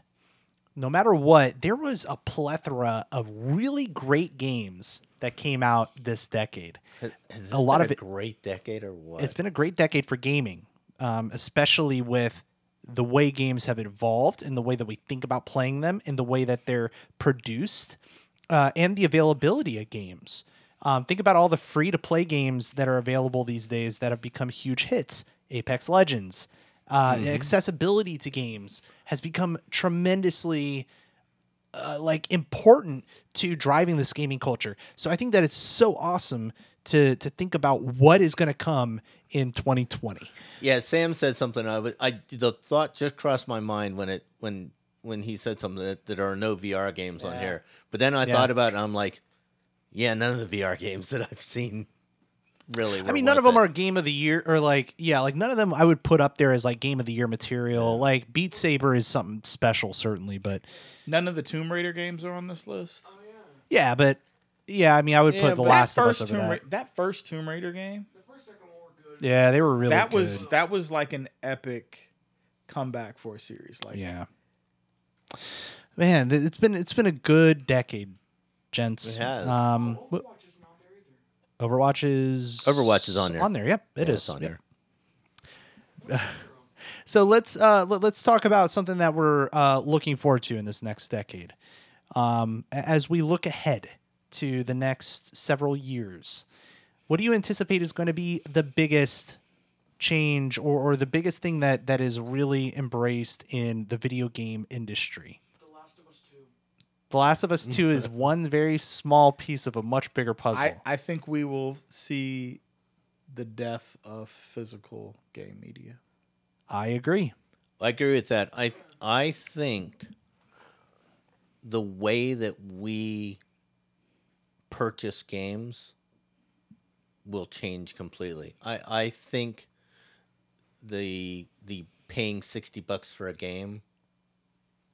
No matter what, there was a plethora of really great games that came out this decade. Has this A lot been of a it- great decade or what? It's been a great decade for gaming, um, especially with the way games have evolved and the way that we think about playing them and the way that they're produced uh, and the availability of games. Um, think about all the free to play games that are available these days that have become huge hits. Apex Legends. Uh, Accessibility to games has become tremendously uh, like important to driving this gaming culture. So I think that it's so awesome to to think about what is going to come in 2020. Yeah, Sam said something. I was, I the thought just crossed my mind when it when when he said something that, that there are no VR games on here. But then I Yeah. thought about it. and I'm like, yeah, none of the VR games that I've seen really. I mean, none of them are game of the year or like yeah, like none of them I would put up there as like game of the year material. Like Beat Saber is something special certainly, but None of the Tomb Raider games are on this list. Oh yeah. yeah, but yeah, I mean, I would Yeah, put The but Last that of Us first over Tomb that. Ra- that first Tomb Raider game. The first second one were good. Yeah, they were really that good. was that was like an epic comeback for a series. Like yeah. Man, it's been it's been a good decade, gents. It has. Um, Overwatch isn't on there either. Overwatch is Overwatch is on there. On there, yep, it Yeah, is it's on Yep. there. So let's uh, let, us talk about something that we're uh, looking forward to in this next decade. Um, a- as we look ahead to the next several years, what do you anticipate is going to be the biggest change or, or the biggest thing that, that is really embraced in the video game industry? The Last of Us Two. The Last of Us 2 is one very small piece of a much bigger puzzle. I, I think we will see the death of physical game media. I agree. I agree with that. I I think the way that we purchase games will change completely. I, I think the the paying sixty bucks for a game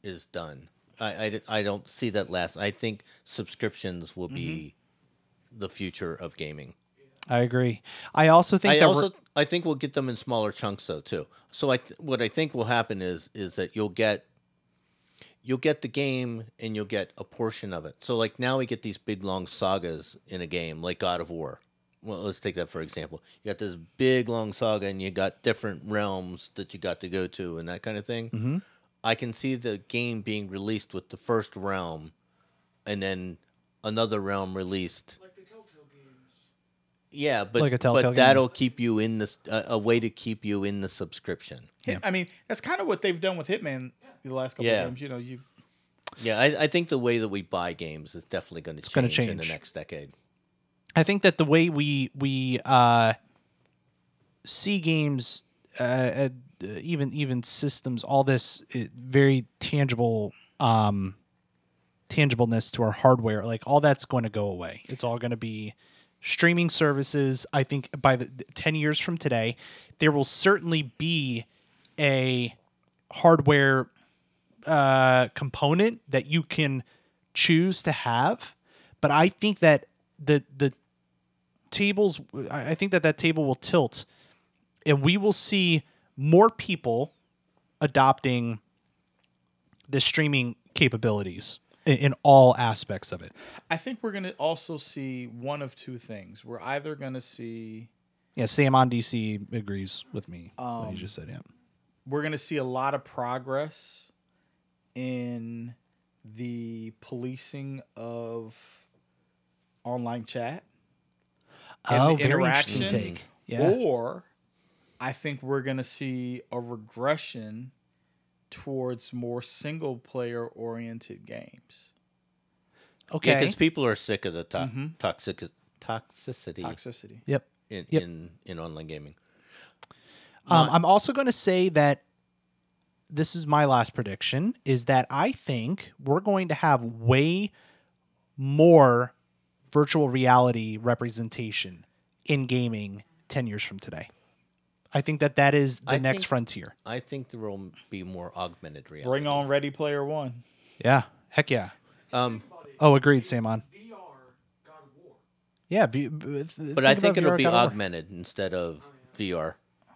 is done. I, I, I don't see that last. I think subscriptions will be mm-hmm. the future of gaming. I agree. I also think I that we're- I think we'll get them in smaller chunks though too. So I th- what I think will happen is is that you'll get you'll get the game and you'll get a portion of it. So like now we get these big long sagas in a game like God of War. Well, let's take that for example. You got this big long saga and you got different realms that you got to go to and that kind of thing. Mhm. I can see the game being released with the first realm and then another realm released Like the Telltale games. yeah, but Like a Telltale but game. that'll keep you in this uh, a way to keep you in the subscription. Hit- I mean, that's kind of what they've done with Hitman the last couple Yeah. of games. You know, you Yeah, I, I think the way that we buy games is definitely going to It's gonna change in the next decade. I think that the way we we uh, see games, uh, uh, even even systems, all this uh, very tangible um, tangibleness to our hardware, like all that's going to go away. It's all going to be streaming services, I think by the 10 years from today, there will certainly be a hardware uh, component that you can choose to have. But I think that the the tables, I think that that table will tilt, and we will see more people adopting the streaming capabilities in, in all aspects of it. I think we're gonna also see one of two things. We're either gonna see Yeah, Sam on DC agrees with me. what he just said. Yeah. we're going to see a lot of progress in the policing of online chat and Oh, the very interaction interesting take. Yeah. or i think we're going to see a regression towards more single player oriented games Okay. Yeah, because people are sick of the to- Mm-hmm. toxic toxicity toxicity yep. in, Yep. in in online gaming. Um, I'm also going to say that this is my last prediction is that I think we're going to have way more virtual reality representation in gaming 10 years from today. I think that that is the I next think- frontier. I think there will be more augmented reality. bring on ready player one Yeah. Heck yeah. Um, Oh, agreed, Samon. VR God of War. Yeah. Be, b- th- but I think it'll VR be God of War. augmented instead of VR.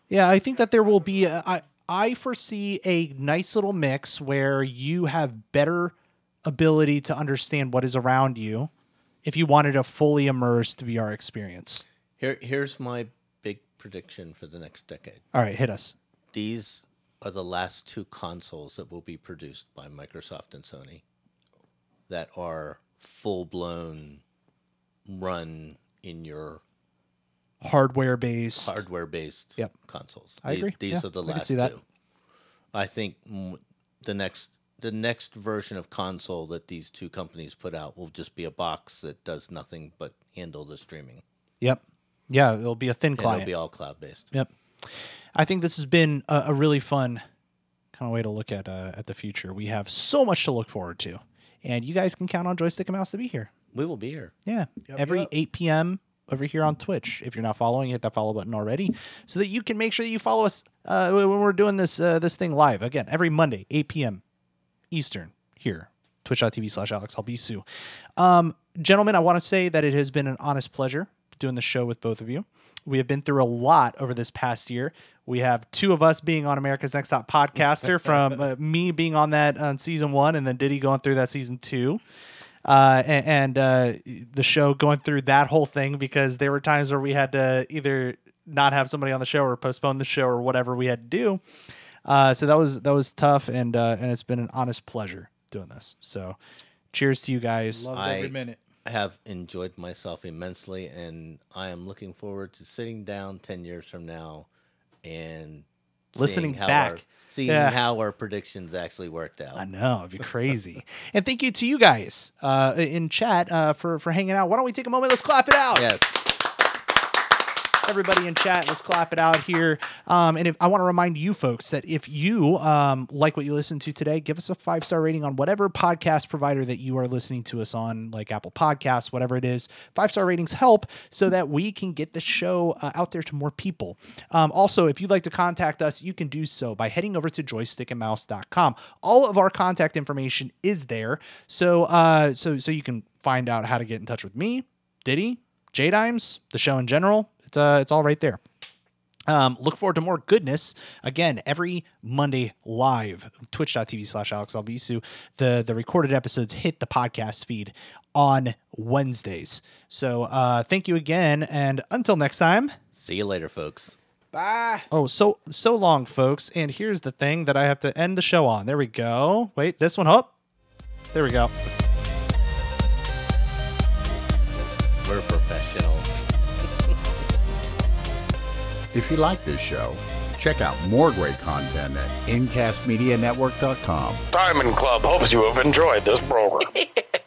Yeah, I think that there will be. A, I I foresee a nice little mix where you have better ability to understand what is around you if you wanted a fully immersed VR experience. Here, here's my big prediction for the next decade. All right, hit us. These are the last two consoles that will be produced by Microsoft and Sony that are full blown run in your Hardware based. hardware based Yep. consoles. I The- agree. These Yeah, are the I last see that. two. I think the next the next version of console that these two companies put out will just be a box that does nothing but handle the streaming. Yep. Yeah, it'll be a thin And client. it'll be all cloud based. Yep. I think this has been a, a really fun kind of way to look at uh, at the future. We have so much to look forward to, and you guys can count on Joystick and Mouse to be here. We will be here. Yeah, every yep. 8 p.m. over here on Twitch. If you're not following, hit that follow button already, so that you can make sure that you follow us uh, when we're doing this uh, this thing live again every Monday, 8 p.m. Eastern here. Twitch.tv slash Alex Albisu. Um, gentlemen, I want to say that it has been an honest pleasure doing the show with both of you. We have been through a lot over this past year. We have two of us being on America's Next Top Podcaster, from uh, me being on that on season one, and then Diddy going through that season two uh, a- and, uh, the show going through that whole thing because there were times where we had to either not have somebody on the show or postpone the show or whatever we had to do. Uh, so that was that was tough, and uh, and it's been an honest pleasure doing this. So, cheers to you guys. loved I- minute I have enjoyed myself immensely, and I am looking forward to sitting down ten years from now and Listening seeing how back. our, seeing Yeah. how our predictions actually worked out. I know it'd be crazy. and thank you to you guys uh, in chat uh, for for hanging out. Why don't we take a moment? Let's clap it out. Yes, everybody in chat. Let's clap it out here. Um, and if i want to remind you folks that if you um, like what you listened to today give us a five star rating on whatever podcast provider that you are listening to us on like apple podcasts whatever it is. Five star ratings help so that we can get the show uh, out there to more people. Um, also if you'd like to contact us you can do so by heading over to joystickandmouse.com all of our contact information is there. So uh, so so you can find out how to get in touch with me diddy J Dimes, the show in general. It's uh, it's all right there. Um, look forward to more goodness again every Monday live. Twitch.tv slash Alex Albisu. The the recorded episodes hit the podcast feed on Wednesdays. So uh, thank you again, and until next time. see you later, folks. bye Oh, so so long, folks. And here's the thing that I have to end the show on. There we go. Wait, this one up. There we go. We're professionals. If you like this show, check out more great content at incastmedianetwork.com. Diamond Club hopes you have enjoyed this program.